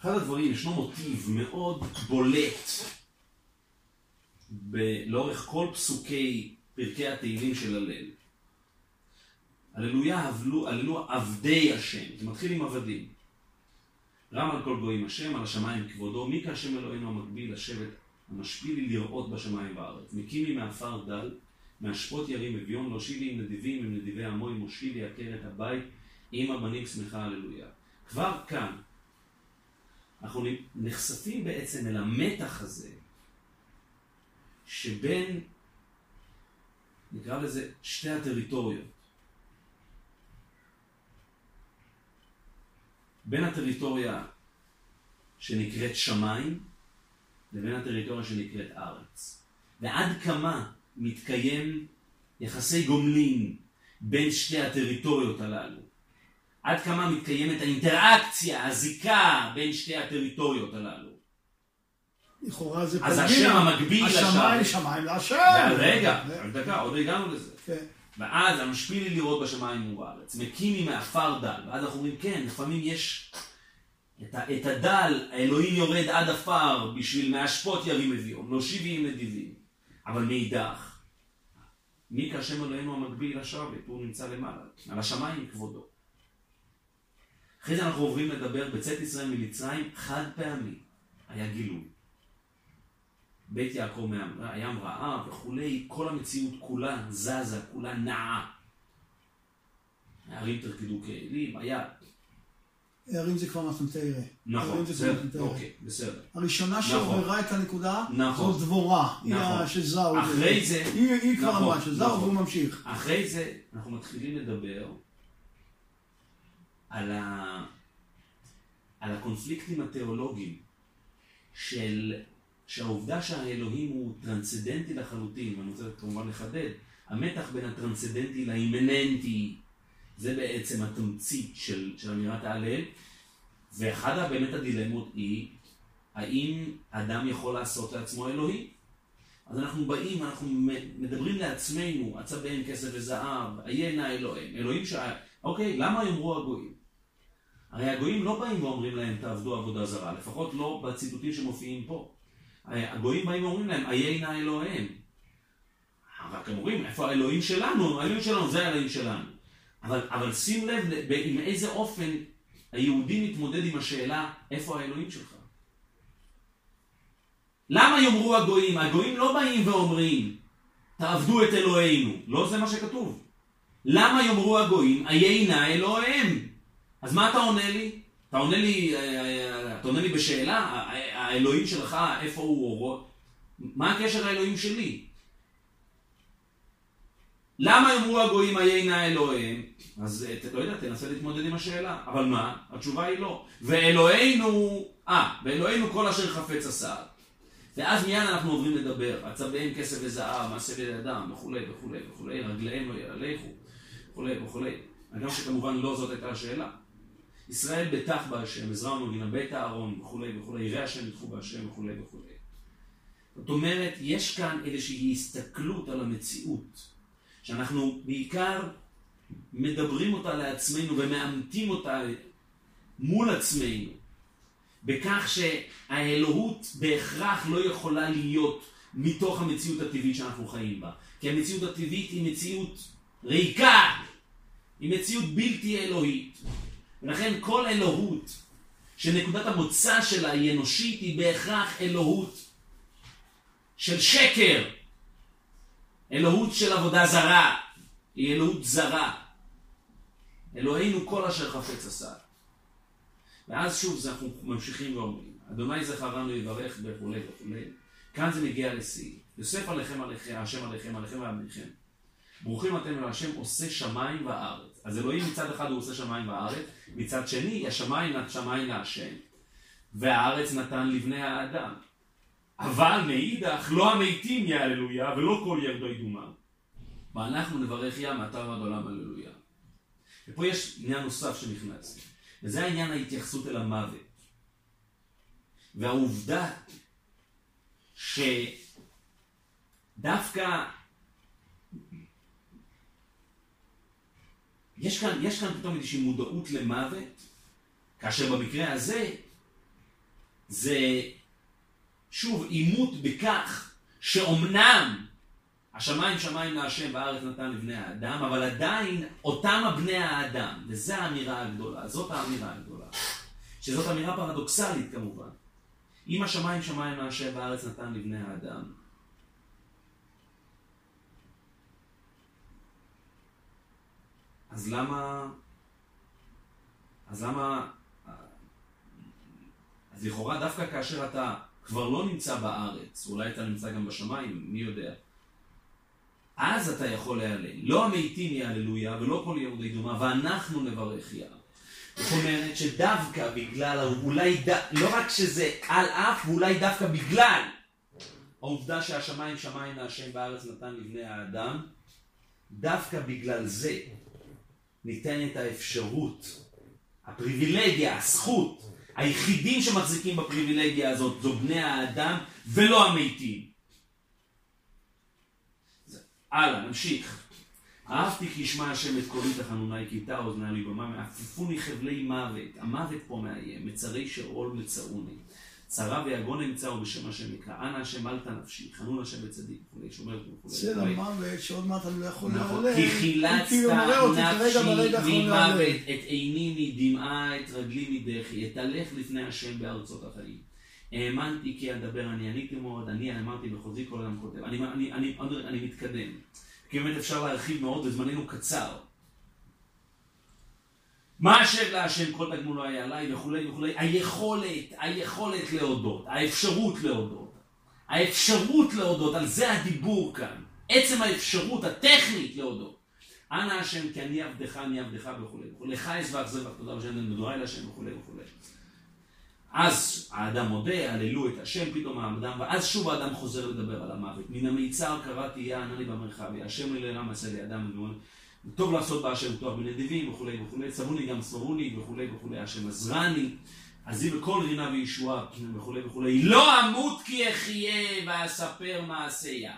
אחד הדברים, ישנו מוטיב מאוד בולט ב- לאורך כל פסוקי פרקי התהילים של הלל. הללויה הבלו, הללו עבדי השם, זה מתחיל עם עבדים. רם על כל גויים השם, על השמיים כבודו, מי כהשם אלוהינו המקביל לשבת, המשפיל לי לראות בשמיים בארץ. מקימי מעפר דל, מהשפוט ירים אביון, להושיבי עם נדיבים, עם נדיבי עמו, עם מושיבי עקר את הבית, עם הבנים שמחה הללויה. כבר כאן, אנחנו נחשפים בעצם אל המתח הזה שבין, נקרא לזה, שתי הטריטוריות. בין הטריטוריה שנקראת שמיים לבין הטריטוריה שנקראת ארץ. ועד כמה מתקיים יחסי גומלין בין שתי הטריטוריות הללו. עד כמה מתקיימת האינטראקציה, הזיקה בין שתי הטריטוריות הללו. לכאורה זה אז פלגינה. השם המקביל השמיים, לשם. שמיים להשם. רגע, רק דקה, עוד הגענו לזה. כן. ואז המשפיל לי לראות בשמיים ובארץ, מקימי מעפר דל, ואז אנחנו אומרים, כן, לפעמים יש את, את הדל, האלוהים יורד עד עפר בשביל מהשפוט ירים אביון, להושיבי עם נדיבים. אבל מאידך, מי כהשם אלוהינו המקביל לשבת, הוא נמצא למעלה, על השמיים כבודו. אחרי זה אנחנו עוברים לדבר בצאת ישראל ממצרים, חד פעמי, היה גילוי. בית יעקב הים רעה וכולי, כל המציאות כולה זזה, כולה נעה. הערים תרקדו כאלים, היה, הערים זה כבר מתנתרא. נכון, בסדר. אוקיי, בסדר. הראשונה נכון. שעוררה את הנקודה, נכון. זו דבורה. היא נכון. שזהו. אחרי זה- היא כבר אמרה שזהו. והוא ממשיך. אחרי זה אנחנו מתחילים לדבר על, ה... על הקונפליקטים התיאולוגיים של שהעובדה שהאלוהים הוא טרנסצדנטי לחלוטין, ואני רוצה כמובן לחדד, המתח בין הטרנסצדנטי לאימננטי, זה בעצם התמצית של, של אמירת ההלל, ואחד באמת הדילמות היא, האם אדם יכול לעשות לעצמו אלוהים? אז אנחנו באים, אנחנו מדברים לעצמנו, עצביהם כסף וזהב, עיין נא אלוהים, אלוהים ש... אוקיי, למה יאמרו הגויים? הרי הגויים לא באים ואומרים להם תעבדו עבודה זרה, לפחות לא בציטוטים שמופיעים פה. הגויים באים ואומרים להם עיין נא אלוהים. רק הם אומרים, איפה האלוהים שלנו? האלוהים שלנו זה האלוהים שלנו. אבל, אבל שים לב עם איזה אופן היהודי מתמודד עם השאלה, איפה האלוהים שלך? למה יאמרו הגויים? הגויים לא באים ואומרים, תעבדו את אלוהינו. לא זה מה שכתוב. למה יאמרו הגויים, איה נא אלוהיהם? אז מה אתה עונה לי? אתה עונה לי, אה, אה, אתה עונה לי בשאלה, האלוהים שלך, איפה הוא אורו? מה הקשר האלוהים שלי? למה יאמרו הגויים איה נא אלוהיהם? אז ת- לא יודע, תנסה להתמודד עם השאלה. אבל מה? התשובה היא לא. ואלוהינו, אה, ואלוהינו כל אשר חפץ עשה. ואז מיד אנחנו עוברים לדבר, עצביהם כסף וזהב, מעשה בידם, וכולי וכולי וכולי, רגליהם לא ילכו, וכולי וכולי. אגב שכמובן לא זאת הייתה השאלה. ישראל בטח בהשם, עזרא ומגינה, בית אהרון, וכולי וכולי, ירא השם ידחו בהשם, וכולי וכולי. זאת אומרת, יש כאן איזושהי הסתכלות על המציאות, שאנחנו בעיקר מדברים אותה לעצמנו ומאמתים אותה מול עצמנו. בכך שהאלוהות בהכרח לא יכולה להיות מתוך המציאות הטבעית שאנחנו חיים בה. כי המציאות הטבעית היא מציאות ריקה, היא מציאות בלתי אלוהית. ולכן כל אלוהות שנקודת המוצא שלה היא אנושית, היא בהכרח אלוהות של שקר. אלוהות של עבודה זרה, היא אלוהות זרה. אלוהינו כל אשר חפץ עשה. ואז שוב אנחנו ממשיכים ואומרים, אדוני זכרנו יברך וכולי וכולי. כאן זה מגיע לשיא. יוסף עליכם עליכם, השם עליכם, עליכם ועליכם. ברוכים אתם אל השם עושה שמיים וארץ. אז אלוהים מצד אחד הוא עושה שמיים וארץ, מצד שני השמיים שמיים להשם, והארץ נתן לבני האדם. אבל מאידך לא המתים יהללויה ולא כל ירדו ידומה. ואנחנו נברך ים מעתה ועד עולם הללויה. ופה יש עניין נוסף שנכנס, וזה העניין ההתייחסות אל המוות. והעובדה שדווקא יש כאן, יש כאן פתאום איזושהי מודעות למוות, כאשר במקרה הזה זה שוב עימות בכך שאומנם השמיים שמיים להשם והארץ נתן לבני האדם, אבל עדיין אותם הבני האדם, וזו האמירה הגדולה, זאת האמירה הגדולה, שזאת אמירה פרדוקסלית כמובן. אם השמיים שמיים להשם והארץ נתן לבני האדם, אז למה... אז למה... אז לכאורה דווקא כאשר אתה כבר לא נמצא בארץ, אולי אתה נמצא גם בשמיים, מי יודע. אז אתה יכול להיעלל. לא המתים יהללויה ולא כל יהודי דומה, ואנחנו נברך יה. זאת אומרת שדווקא בגלל, אולי, ד... לא רק שזה על אף, ואולי דווקא בגלל העובדה שהשמיים שמיים להשם בארץ נתן לבני האדם, דווקא בגלל זה ניתנת האפשרות, הפריבילגיה, הזכות, היחידים שמחזיקים בפריבילגיה הזאת זו בני האדם ולא המתים. הלאה, נמשיך. אהבתי כי ישמע השם את קולי תחנוני כי איתה אוזני לי במה מעפיפוני חבלי מוות. המוות פה מאיים, מצרי שאול מצאוני. צרה ויגון אמצאו בשם השם יקרא. אנא השם אל תנפשי, חנון השם בצדיק וכולי, שומר וכולי. צל המוות שעוד מעט אני לא יכול נכון, להעלה. כי חילצת נפשי ממוות, את עיני מדמעה, את רגלי מדחי, אתהלך לפני השם בארצות החיים. האמנתי כי אדבר, אני עניתי מאוד, אני אמרתי בחוזי כל אדם כותב. אני מתקדם. כי באמת אפשר להרחיב מאוד וזמננו קצר. מה אשב להשם כל תגמולו היה עליי וכולי וכולי. היכולת, היכולת להודות, האפשרות להודות. האפשרות להודות, על זה הדיבור כאן. עצם האפשרות הטכנית להודות. אנא השם כי אני עבדך, אני עבדך וכולי וכולי. לך אשבח זבח תודה ושם בדברי להשם וכולי וכולי. אז האדם מודה, הללו את השם, פתאום האדם, ואז שוב האדם חוזר לדבר על המוות. מן המיצר קראתי, יא ענה לי במרחב, יא השם אלי רם עשה לי אדם, טוב לעשות בה השם תואר בנדיבים וכולי וכולי, צבוני גם סברוני וכולי וכולי, השם עזרני, עזי בכל רינה וישועה וכולי וכולי. לא אמות כי אחיה ואספר מעשיה.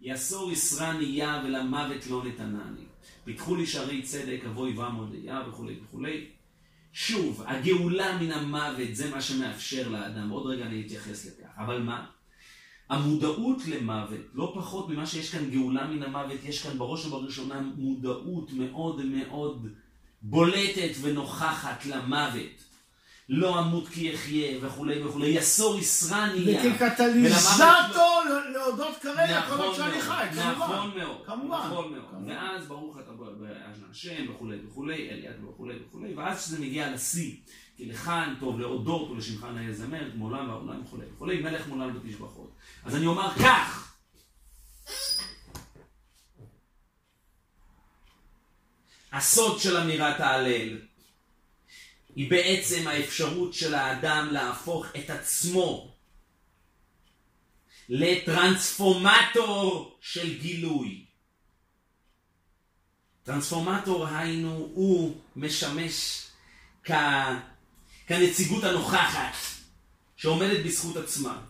יסור ישרני יא ולמוות לא נתנני. פיתחו לי שערי צדק, אבוי ועמודיה וכולי וכולי. שוב, הגאולה מן המוות זה מה שמאפשר לאדם, עוד רגע אני אתייחס לכך, אבל מה? המודעות למוות, לא פחות ממה שיש כאן גאולה מן המוות, יש כאן בראש ובראשונה מודעות מאוד מאוד בולטת ונוכחת למוות. לא אמות כי אחיה וכולי וכולי, יסור ישרני יא. וכקטליזטור להודות כרגע כל עוד שאני חי, נכון מאוד, כמובן. נכון מאוד. ואז ברוך אתה השם וכולי וכולי, אל יד וכולי וכולי, ואז כשזה מגיע לשיא, כי לכאן טוב להודות ולשמך נאה זמר, מעולם והעולם וכולי וכולי, מלך מולל ותשבחות. אז אני אומר כך, הסוד של אמירת ההלל היא בעצם האפשרות של האדם להפוך את עצמו לטרנספורמטור של גילוי. טרנספורמטור היינו, הוא משמש כ... כנציגות הנוכחת שעומדת בזכות עצמה.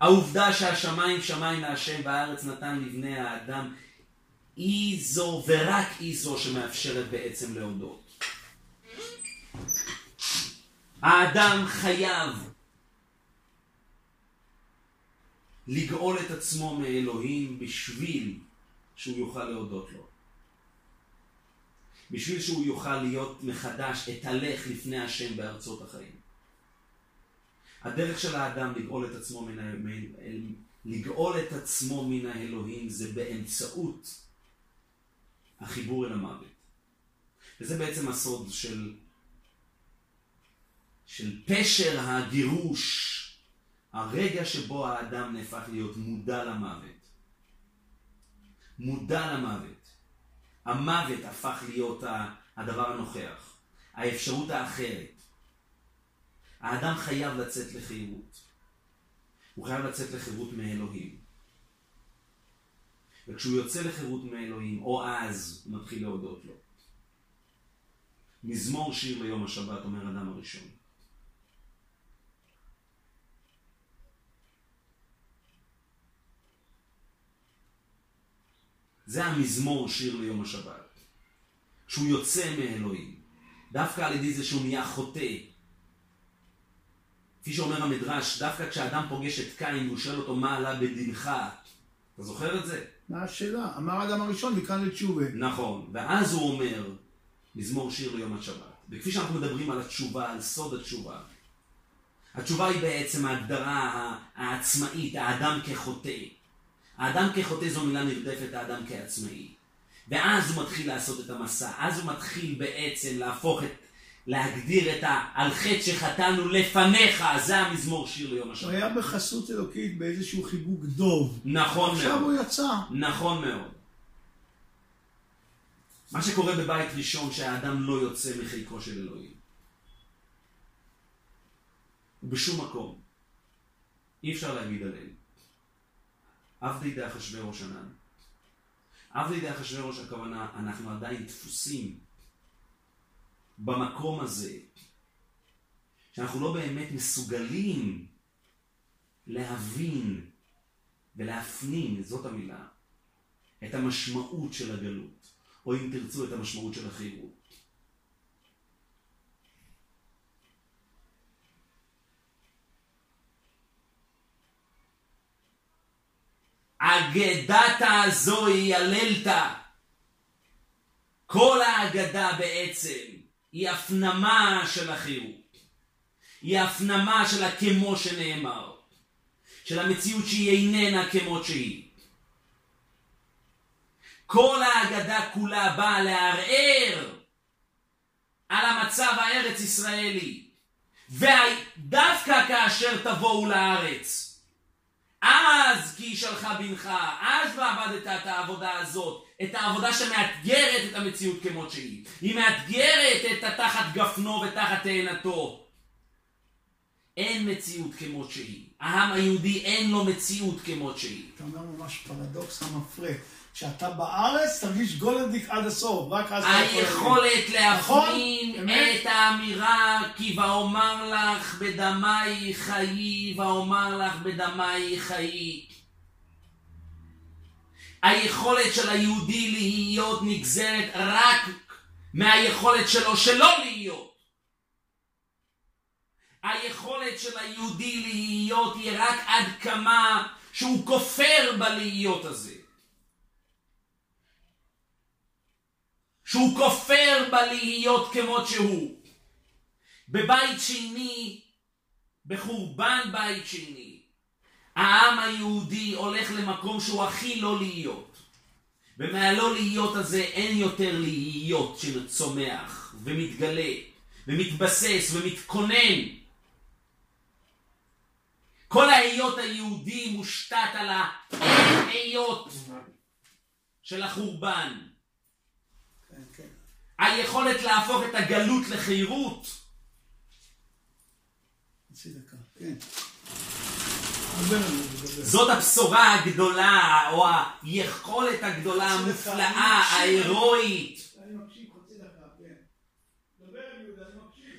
העובדה שהשמיים שמיים מהשם והארץ נתן לבני האדם היא זו ורק היא זו שמאפשרת בעצם להודות. האדם חייב לגאול את עצמו מאלוהים בשביל שהוא יוכל להודות לו. בשביל שהוא יוכל להיות מחדש, אתהלך לפני השם בארצות החיים. הדרך של האדם לגאול את עצמו מן, ה... לגאול את עצמו מן האלוהים זה באמצעות החיבור אל המוות. וזה בעצם הסוד של של פשר הגירוש, הרגע שבו האדם נהפך להיות מודע למוות. מודע למוות. המוות הפך להיות הדבר הנוכח, האפשרות האחרת. האדם חייב לצאת לחירות. הוא חייב לצאת לחירות מאלוהים. וכשהוא יוצא לחירות מאלוהים, או אז, הוא מתחיל להודות לו. מזמור שיר ליום השבת, אומר אדם הראשון. זה המזמור שיר ליום השבת. כשהוא יוצא מאלוהים. דווקא על ידי זה שהוא נהיה חוטא. כפי שאומר המדרש, דווקא כשאדם פוגש את קין והוא שואל אותו מה עלה בדינך, אתה זוכר את זה? מה השאלה? אמר האדם הראשון, מכאן לתשובה. נכון, ואז הוא אומר, מזמור שיר ליום השבת. וכפי שאנחנו מדברים על התשובה, על סוד התשובה, התשובה היא בעצם ההגדרה העצמאית, האדם כחוטא. האדם כחוטא זו מילה נרדפת, האדם כעצמאי. ואז הוא מתחיל לעשות את המסע, אז הוא מתחיל בעצם להפוך את, להגדיר את ה... על חטא שחטאנו לפניך, זה המזמור שיר ליום השבת. הוא היה בחסות אלוקית באיזשהו חיבוק דוב. נכון מאוד. עכשיו הוא יצא. נכון מאוד. מה שקורה בבית ראשון, שהאדם לא יוצא מחיקו של אלוהים. בשום מקום. אי אפשר להגיד עליהם. עבדי דאחשוורוש ענן. עבדי דאחשוורוש הכוונה, אנחנו עדיין דפוסים במקום הזה, שאנחנו לא באמת מסוגלים להבין ולהפנים, זאת המילה, את המשמעות של הגלות, או אם תרצו את המשמעות של החירות. אגדתה זוהי הללתה. כל האגדה בעצם היא הפנמה של החירות. היא הפנמה של הכמו שנאמר. של המציאות שהיא איננה כמות שהיא. כל האגדה כולה באה לערער על המצב הארץ ישראלי. ודווקא כאשר תבואו לארץ, אז כי שלחה בנך, אז ועבדת את העבודה הזאת, את העבודה שמאתגרת את המציאות כמות שהיא. היא מאתגרת את התחת גפנו ותחת תאנתו. אין מציאות כמות שהיא. העם היהודי אין לו מציאות כמות שהיא. אתה אומר ממש פרדוקס המפרה. כשאתה בארץ תרגיש גולדניק עד הסוף, רק אז. היכולת נכון? להפנים את האמירה כי ואומר לך בדמי חיי ואומר לך בדמי חיי. היכולת של היהודי להיות נגזרת רק מהיכולת שלו שלא להיות. היכולת של היהודי להיות היא רק עד כמה שהוא כופר בלהיות הזה. שהוא כופר בלהיות כמות שהוא. בבית שני, בחורבן בית שני, העם היהודי הולך למקום שהוא הכי לא להיות. ומהלא להיות הזה אין יותר להיות שצומח ומתגלה ומתבסס ומתכונן. כל ההיות היהודי מושתת על ההיות של החורבן. היכולת להפוך את הגלות לחירות. כן. זאת הבשורה הגדולה, או היכולת הגדולה, המופלאה, ההירואית.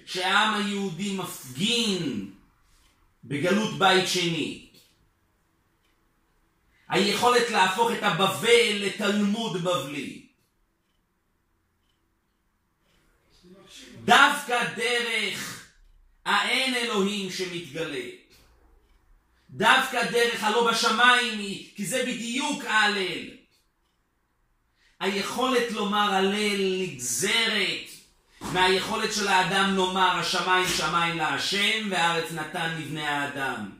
שהעם היהודי מפגין בגלות בית שני. היכולת להפוך את הבבל לתלמוד בבלי. דווקא דרך האין אלוהים שמתגלה. דווקא דרך הלא בשמיים היא, כי זה בדיוק ההלל. היכולת לומר הלל נגזרת מהיכולת של האדם לומר השמיים שמיים להשם והארץ נתן לבני האדם.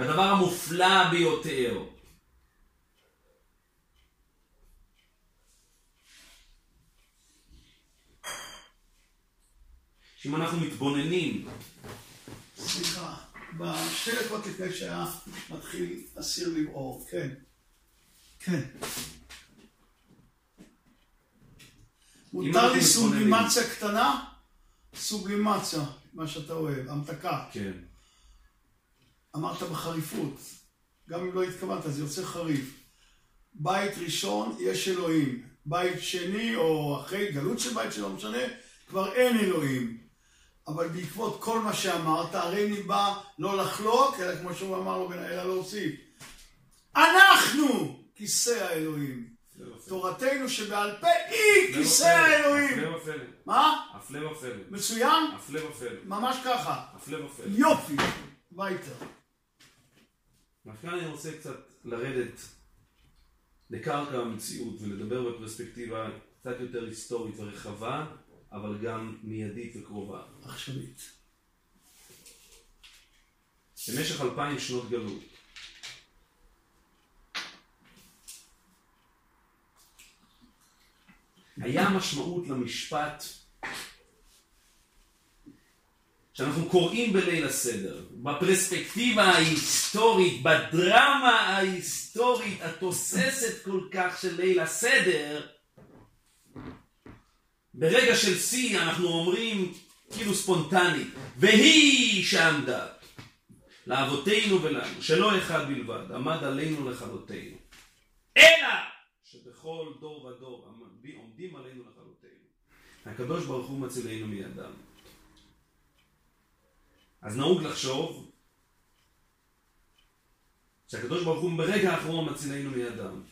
הדבר המופלא ביותר. שאם אנחנו מתבוננים, סליחה, בשתי דקות לפני שהיה מתחיל אסיר לבעור, כן. כן. מותר לי. סובימציה קטנה? סובימציה, מה שאתה אוהב, המתקה. כן, אמרת בחריפות, גם אם לא התכוונת, זה יוצא חריף. בית ראשון, יש אלוהים. בית שני, או אחרי גלות של בית שלא משנה, כבר אין אלוהים. אבל בעקבות כל מה שאמרת, הרי אני בא לא לחלוק, אלא כמו שהוא אמר לו, אלא להוסיף. אנחנו כיסא האלוהים. תורתנו שבעל פה היא כיסא האלוהים. הפלא ופלא. מה? הפלא ופלא. מצוין? הפלא ופלא. ממש ככה. הפלא ופלא. יופי. ביתה. אז כאן אני רוצה קצת לרדת לקרקע המציאות ולדבר בפרספקטיבה קצת יותר היסטורית ורחבה, אבל גם מיידית וקרובה. עכשווית. במשך אלפיים שנות גלות, היה משמעות למשפט שאנחנו קוראים בליל הסדר, בפרספקטיבה ההיסטורית, בדרמה ההיסטורית התוססת כל כך של ליל הסדר, ברגע של שיא אנחנו אומרים כאילו ספונטנית, והיא שעמדה לאבותינו ולנו, שלא אחד בלבד, עמד עלינו לכלותנו, אלא שבכל דור ודור עומדים עלינו לכלותנו. הקדוש ברוך הוא מצילנו מידם. אז נהוג לחשוב שהקדוש ברוך הוא ברגע האחרון מצילנו מידם.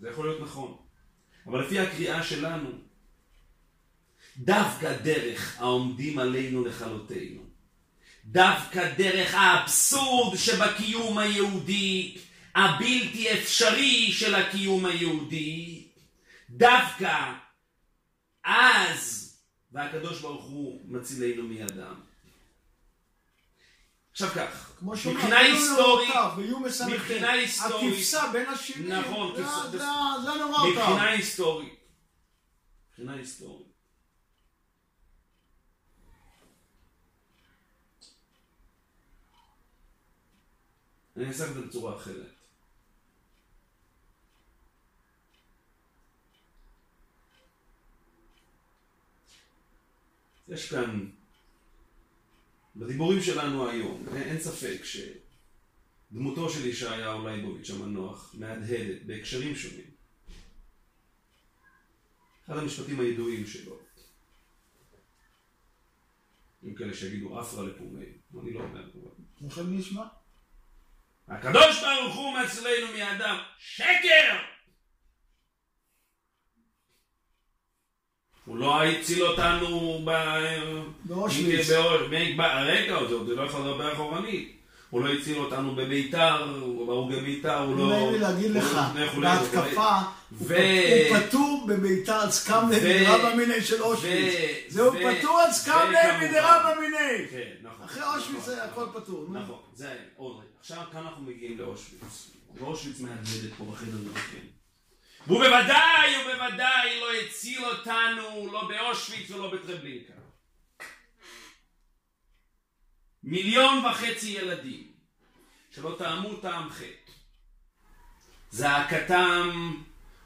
זה יכול להיות נכון. אבל לפי הקריאה שלנו, דווקא דרך העומדים עלינו לכלותנו, דווקא דרך האבסורד שבקיום היהודי, הבלתי אפשרי של הקיום היהודי, דווקא אז, והקדוש ברוך הוא מצילנו מידם. עכשיו כך, כמו שאומר, מבחינה היסטורית. מבחינה היסטורית, הכבשה בין השירים. נכון, זה- זה נורותיו. מבחינה היסטורית, מבחינה היסטורית, אני אנסח את זה בצורה אחרת. יש כאן, בדיבורים שלנו היום, אין, ספק שדמותו של ישעיהו לייבוביץ' המנוח מהדהדת בהקשרים שונים. אחד המשפטים הידועים שלו, עם כאלה שיגידו אפרה לפומי, אני לא יודע, אבל- איך נשמע? הקדוש ברוך הוא מצילנו מאדם, שקר! הוא לא הציל אותנו ב... באושוויץ. ב- רגע, זה עוד לא יכול לדבר אחורנית. הוא לא הציל אותנו בביתר, בהרוגי ביתר, הוא לא... נעים לי להגיד לך, לא-. בהתקפה, הוא פטור בביתר עד סקמנה ו- מדרבא מיני של אושוויץ. זהו פטור סקמנה וכמובן- מדרבא מיני. כן. אחרי נכון, אושוויץ זה נכון. הכל פטור. נכון, זה עוד. עכשיו כאן אנחנו מגיעים לאושוויץ. ואושוויץ מהדהדת פה בחדר מלכים. והוא בוודאי ובוודאי לא הציל אותנו לא באושוויץ ולא בטרבלינקה. מיליון וחצי ילדים שלא טעמו טעם חטא. זעקתם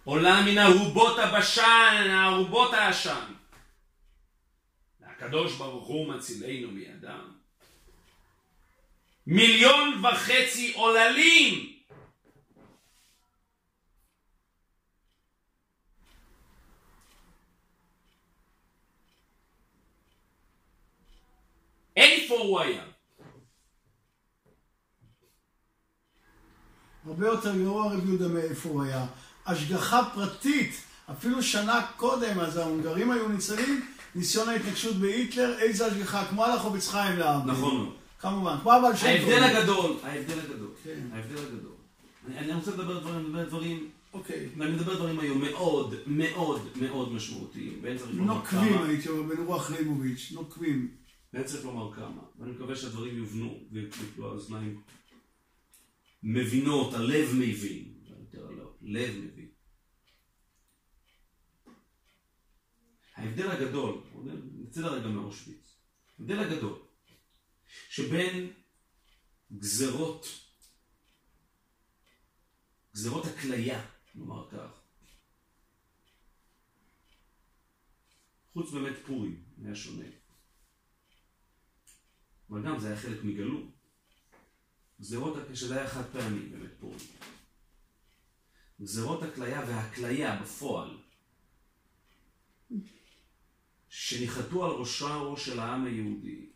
עולה מן ארובות הבשן, ארובות העשן. והקדוש ברוך הוא מצילנו מידם. מיליון וחצי עוללים איפה הוא היה? הרבה יותר גרוע רב יהודה מאיפה הוא היה. השגחה פרטית, אפילו שנה קודם, אז ההונגרים היו ניצלים, ניסיון ההתנגשות בהיטלר, איזה השגחה, כמו החובץ חיים לעם. נכון. כמובן, כמו הבעל שם. ההבדל הגדול, ההבדל הגדול, כן. ההבדל הגדול. אני, אני רוצה לדבר דברים, אני מדבר דברים, אוקיי. ואני מדבר דברים היום מאוד מאוד מאוד משמעותיים, נוקבים. הייתי אומר, בן רוח ליבוביץ', נוקבים. היה צריך לומר כמה, ואני מקווה שהדברים יובנו ויפלו האוזניים מבינות, הלב מבין, יותר הלב, לב מבין. ההבדל הגדול, נצא לרגע מאושוויץ, ההבדל הגדול, שבין גזרות, גזרות הכליה, נאמר כך, חוץ באמת פורים, היה שונה. אבל גם זה היה חלק מגלות. גזרות, שזה היה חד פעמי, באמת פורים. גזרות הכליה והכליה בפועל, שניחתו על ראשו של העם היהודי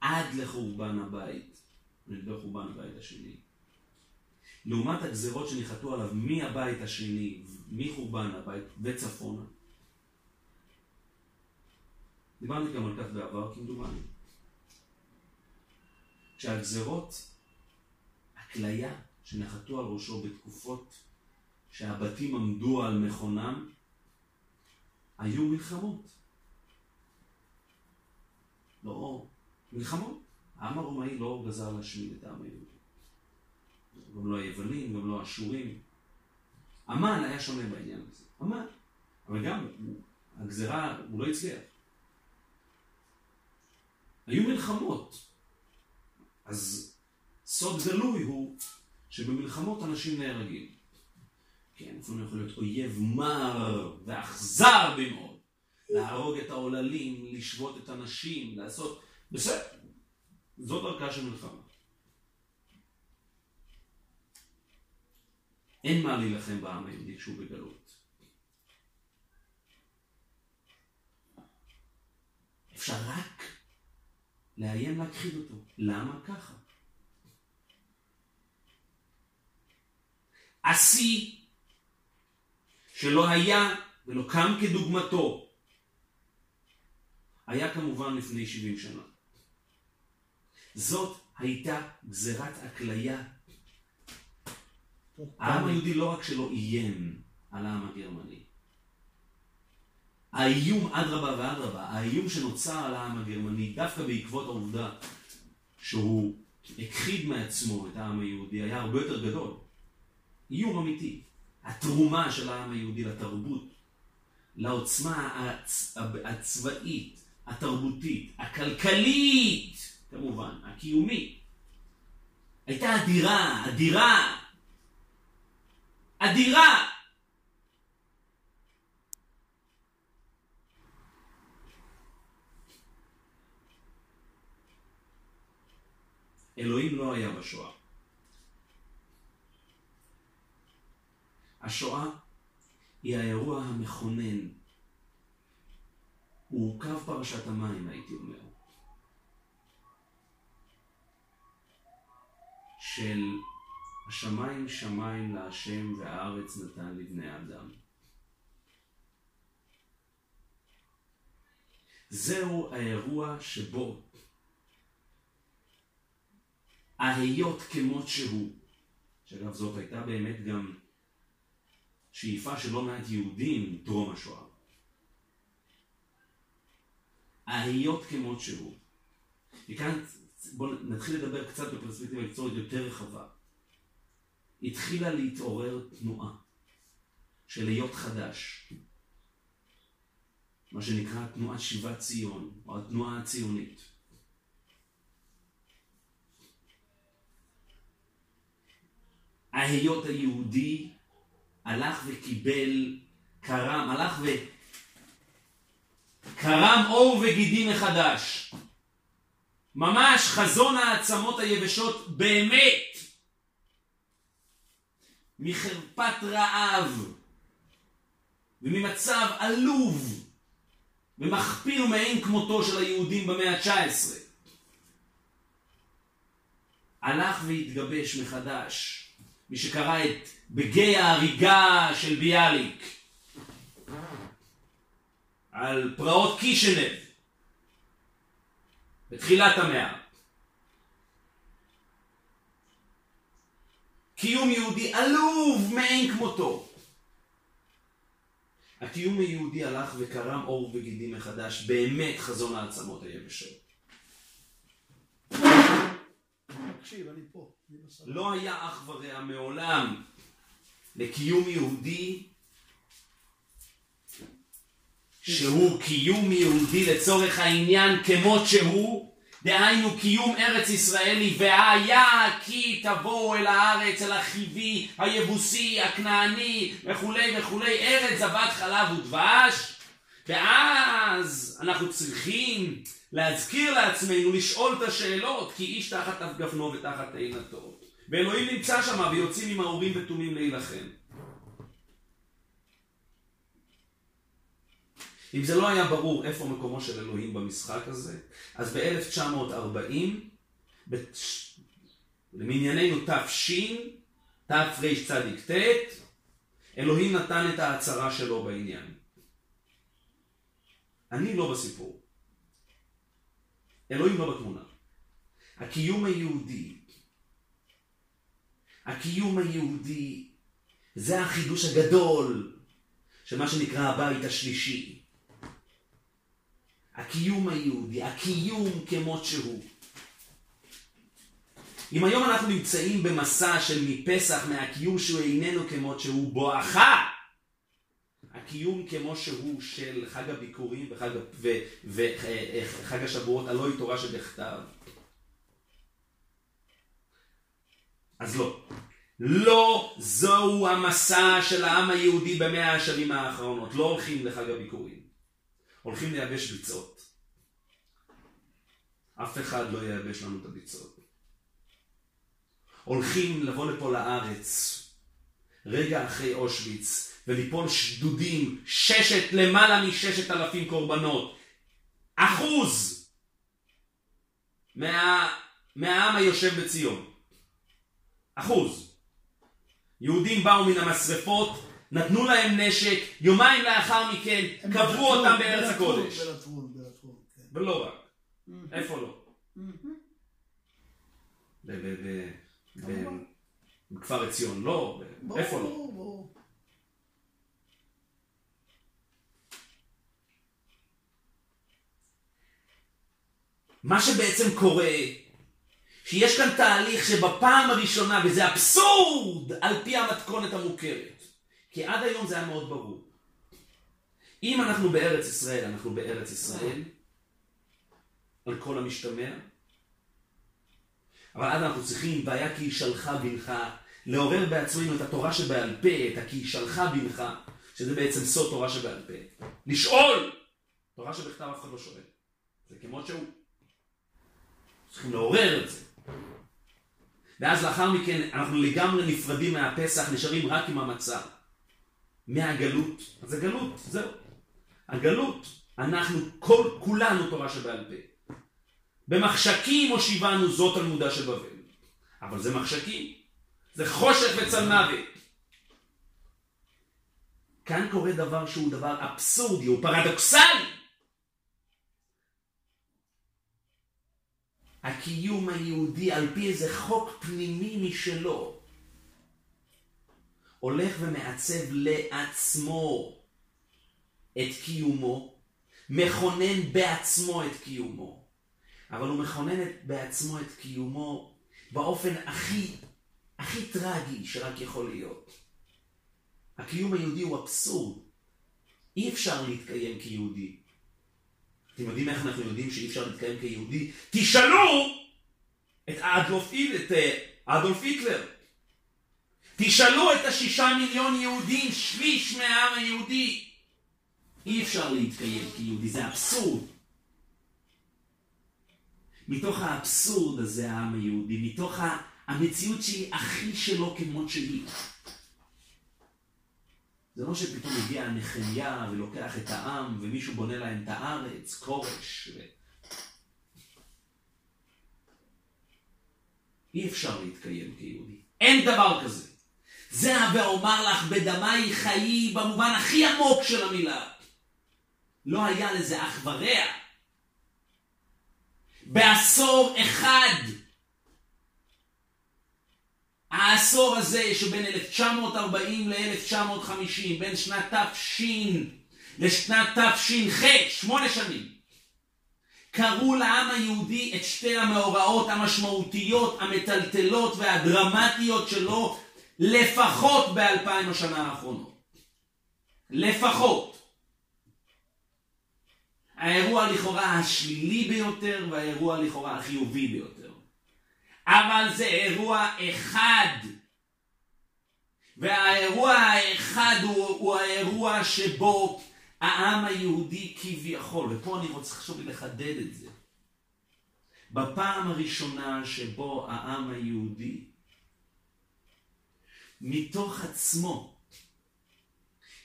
עד לחורבן הבית, לדבר חורבן הבית השני. לעומת הגזרות שניחתו עליו מהבית השני, מחורבן הבית וצפונה. דיברתי גם על כך בעבר כמדומני. שהגזרות, הכליה שנחתו על ראשו בתקופות שהבתים עמדו על מכונם, היו מלחמות. לא, מלחמות. העם הרומאי לא גזר להשמיד את העם היהודי. גם לא היוונים, גם לא האשורים. המן היה שונה בעניין הזה. המן. אבל גם, הגזרה, הוא לא הצליח. היו מלחמות. אז סוד גלוי הוא שבמלחמות אנשים נהרגים. כן, לפעמים יכול להיות אויב מר ואכזר במאוד. להרוג את העוללים, לשבות את הנשים, לעשות... בסדר, זו דרכה של מלחמה. אין מה להילחם בעם היהודי כשהוא בגלות. אפשר רק לאיים להכחיד אותו. למה ככה? השיא שלא היה ולא קם כדוגמתו היה כמובן לפני 70 שנה. זאת הייתה גזירת הכליה. העם היהודי לא רק שלא איים על העם הגרמני, האיום אדרבה ואדרבה, האיום שנוצר על העם הגרמני דווקא בעקבות העובדה שהוא הכחיד מעצמו את העם היהודי היה הרבה יותר גדול. איום אמיתי. התרומה של העם היהודי לתרבות, לעוצמה הצ... הצבאית, התרבותית, הכלכלית, כמובן, הקיומית, הייתה אדירה, אדירה, אדירה. אלוהים לא היה בשואה. השואה היא האירוע המכונן. הוא קו פרשת המים, הייתי אומר. של השמיים שמיים להשם והארץ נתן לבני אדם. זהו האירוע שבו ההיות כמות שהוא, שאגב זאת הייתה באמת גם שאיפה של לא מעט יהודים טרום השואה. ההיות כמות שהוא. וכאן בואו נתחיל לדבר קצת בפרספקטיבה היסטורית יותר רחבה. התחילה להתעורר תנועה של היות חדש, מה שנקרא תנועת שיבת ציון, או התנועה הציונית. ההיות היהודי הלך וקיבל, קרם, הלך וקרם עור וגידים מחדש. ממש חזון העצמות היבשות באמת. מחרפת רעב וממצב עלוב ומחפיר מאין כמותו של היהודים במאה ה-19. הלך והתגבש מחדש. מי שקרא את בגי ההריגה של ביאליק על פרעות קישנב בתחילת המאה. קיום יהודי עלוב מאין כמותו. הקיום היהודי הלך וקרם עור וגידים מחדש, באמת חזון העצמות היבשות. מקשיב, אני פה. לא היה אח ורע מעולם לקיום יהודי שהוא קיום יהודי לצורך העניין כמות שהוא, דהיינו קיום ארץ ישראלי, והיה כי תבואו אל הארץ, אל החיבי, היבוסי, הכנעני, וכולי וכולי, ארץ זבת חלב ודבש, ואז אנחנו צריכים להזכיר לעצמנו, לשאול את השאלות, כי איש תחת אף גפנו ותחת תאנתו. ואלוהים נמצא שם ויוצאים עם האורים ותומים להילחם. אם זה לא היה ברור איפה מקומו של אלוהים במשחק הזה, אז ב-1940, למנייננו תש, תרצ"ט, אלוהים נתן את ההצהרה שלו בעניין. אני לא בסיפור. אלוהים לא בתמונה. הקיום היהודי, הקיום היהודי זה החידוש הגדול של מה שנקרא הבית השלישי. הקיום היהודי, הקיום כמות שהוא. אם היום אנחנו נמצאים במסע של מפסח מהקיום שהוא איננו כמות שהוא בואכה הקיום כמו שהוא של חג הביקורים וחג, ו, וחג השבועות, הלא היא תורה שבכתב. אז לא. לא זהו המסע של העם היהודי במאה השנים האחרונות. לא הולכים לחג הביקורים. הולכים לייבש ביצות. אף אחד לא ייבש לנו את הביצות. הולכים לבוא לפה לארץ רגע אחרי אושוויץ וליפול שדודים, ששת, למעלה מששת אלפים קורבנות. אחוז מה, מהעם היושב בציון. אחוז. יהודים באו מן המשרפות, נתנו להם נשק, יומיים לאחר מכן קברו אותם בארץ הקודש. כן. ולא רק. איפה לא? בכפר עציון לא, איפה לא? מה שבעצם קורה, שיש כאן תהליך שבפעם הראשונה, וזה אבסורד על פי המתכונת המוכרת, כי עד היום זה היה מאוד ברור. אם אנחנו בארץ ישראל, אנחנו בארץ ישראל, על כל המשתמע, אבל אז אנחנו צריכים, והיה כי ישלך בנך, לעורר בעצמנו את התורה שבעל פה, את הכי ישלך בנך, שזה בעצם סוד תורה שבעל פה. לשאול! תורה שבכתב אף אחד לא שואל. זה כמות שהוא. צריכים לעורר את זה. ואז לאחר מכן אנחנו לגמרי נפרדים מהפסח, נשארים רק עם המצה. מהגלות, אז הגלות, זהו. הגלות, אנחנו כל, כולנו תורה שבעל פה. במחשכים הושיבנו זאת תלמודה של בבל. אבל זה מחשכים, זה חושך וצל מוות. כאן קורה דבר שהוא דבר אבסורדי, הוא פרדוקסלי. הקיום היהודי על פי איזה חוק פנימי משלו, הולך ומעצב לעצמו את קיומו, מכונן בעצמו את קיומו, אבל הוא מכונן בעצמו את קיומו באופן הכי, הכי טרגי שרק יכול להיות. הקיום היהודי הוא אבסורד. אי אפשר להתקיים כיהודי אתם יודעים איך אנחנו יודעים שאי אפשר להתקיים כיהודי? תשאלו את אדולף, את אה, אדולף היטלר. תשאלו את השישה מיליון יהודים, שליש מהעם היהודי. אי אפשר להתקיים כיהודי, זה אבסורד. מתוך האבסורד הזה העם היהודי, מתוך המציאות שהיא הכי שלו כמות שהיא. זה לא שפתאום הגיע נחמיה ולוקח את העם ומישהו בונה להם את הארץ, כורש. ו... אי אפשר להתקיים כיהודי. אין דבר כזה. זה ואומר לך בדמי חיי במובן הכי עמוק של המילה. לא היה לזה אח ורע. בעשור אחד העשור הזה שבין 1940 ל-1950, בין שנת תש לשנת תש"ח, שמונה שנים, קראו לעם היהודי את שתי המאורעות המשמעותיות, המטלטלות והדרמטיות שלו לפחות באלפיים השנה האחרונות. לפחות. האירוע לכאורה השלילי ביותר והאירוע לכאורה החיובי ביותר. אבל זה אירוע אחד. והאירוע האחד הוא, הוא האירוע שבו העם היהודי כביכול, ופה אני רוצה לי לחדד את זה. בפעם הראשונה שבו העם היהודי מתוך עצמו,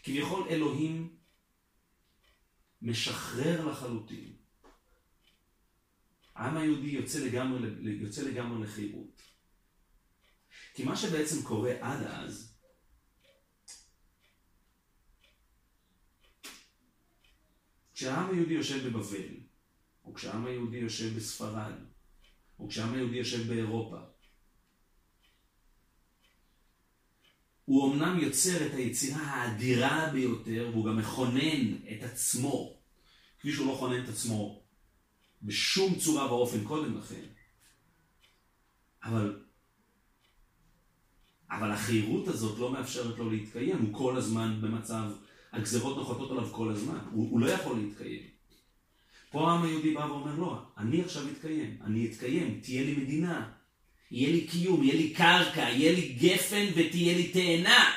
כביכול אלוהים משחרר לחלוטין. העם היהודי יוצא לגמרי, יוצא לגמרי לחירות. כי מה שבעצם קורה עד אז, כשהעם היהודי יושב בבבל, או כשהעם היהודי יושב בספרד, או כשהעם היהודי יושב באירופה, הוא אמנם יוצר את היצירה האדירה ביותר, והוא גם מכונן את עצמו, כפי שהוא לא כונן את עצמו בשום צורה ואופן קודם לכן. אבל, אבל החירות הזאת לא מאפשרת לו להתקיים, הוא כל הזמן במצב, הגזרות נוחתות עליו כל הזמן, הוא, הוא לא יכול להתקיים. פה העם היהודי בא ואומר, לא, אני עכשיו אתקיים, אני אתקיים, תהיה לי מדינה, יהיה לי קיום, יהיה לי קרקע, יהיה לי גפן ותהיה לי תאנה.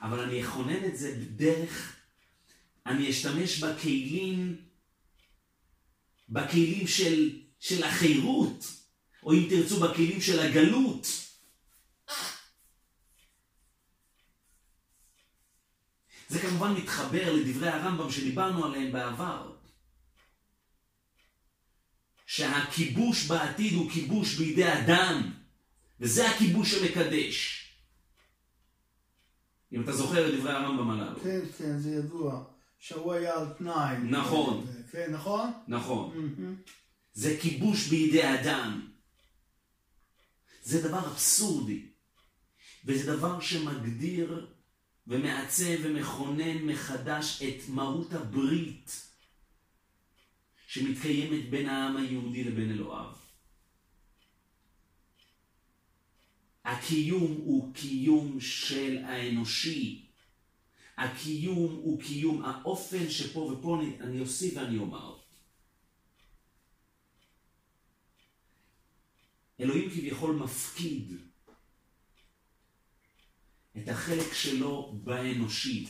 אבל אני אכונן את זה בדרך, אני אשתמש בכלים, בכלים של, של החירות, או אם תרצו בכלים של הגלות. זה כמובן מתחבר לדברי הרמב"ם שדיברנו עליהם בעבר. שהכיבוש בעתיד הוא כיבוש בידי אדם, וזה הכיבוש שמקדש. אם אתה זוכר את דברי הרמב"ם הללו. כן, כן, זה ידוע. שהוא היה על תנאי. נכון. כן, נכון? נכון. זה כיבוש בידי אדם. זה דבר אבסורדי. וזה דבר שמגדיר ומעצב ומכונן מחדש את מהות הברית. שמתקיימת בין העם היהודי לבין אלוהיו. הקיום הוא קיום של האנושי. הקיום הוא קיום, האופן שפה, ופה אני, אני אוסיף ואני אומר. אלוהים כביכול מפקיד את החלק שלו באנושי,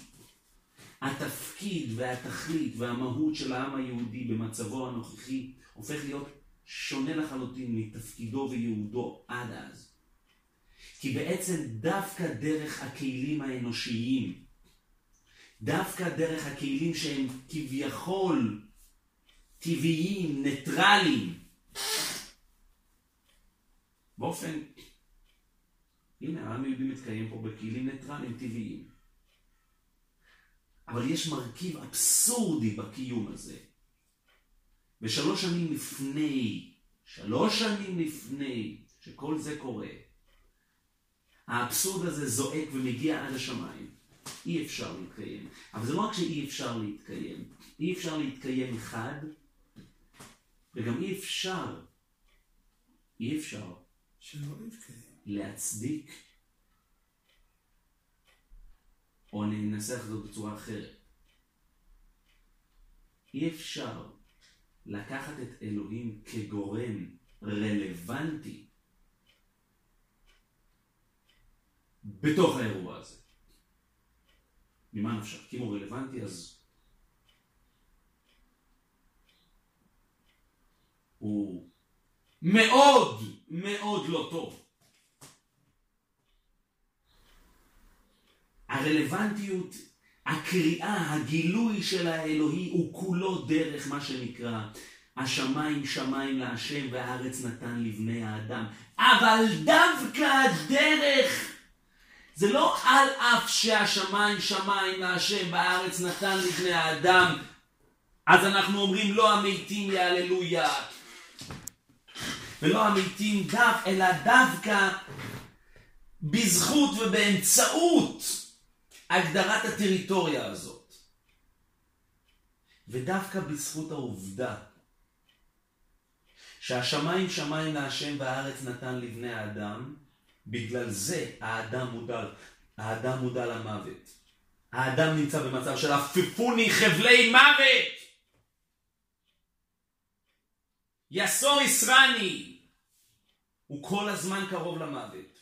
התפקיד והתכלית והמהות של העם היהודי במצבו הנוכחי הופך להיות שונה לחלוטין מתפקידו וייעודו עד אז. כי בעצם דווקא דרך הכלים האנושיים, דווקא דרך הכלים שהם כביכול טבעיים, ניטרליים, באופן, הנה העם היהודי מתקיים פה בכלים ניטרליים טבעיים. אבל יש מרכיב אבסורדי בקיום הזה. ושלוש שנים לפני, שלוש שנים לפני שכל זה קורה, האבסורד הזה זועק ומגיע עד השמיים. אי אפשר להתקיים. אבל זה לא רק שאי אפשר להתקיים, אי אפשר להתקיים אחד, וגם אי אפשר, אי אפשר, שלא להתקיים. להצדיק או אני אנסח זאת בצורה אחרת. אי אפשר לקחת את אלוהים כגורם רלוונטי בתוך האירוע הזה. ממה נפשך? כי אם הוא רלוונטי אז הוא מאוד מאוד לא טוב. הרלוונטיות, הקריאה, הגילוי של האלוהי הוא כולו דרך מה שנקרא השמיים שמיים להשם והארץ נתן לבני האדם. אבל דווקא הדרך זה לא על אף שהשמיים שמיים להשם והארץ נתן לבני האדם אז אנחנו אומרים לא המתים יהללויה ולא המתים דף אלא דווקא בזכות ובאמצעות הגדרת הטריטוריה הזאת. ודווקא בזכות העובדה שהשמיים שמיים להשם והארץ נתן לבני האדם, בגלל זה האדם מודע, האדם מודע למוות. האדם נמצא במצב של עפפוני חבלי מוות! יסור יסרני! הוא כל הזמן קרוב למוות.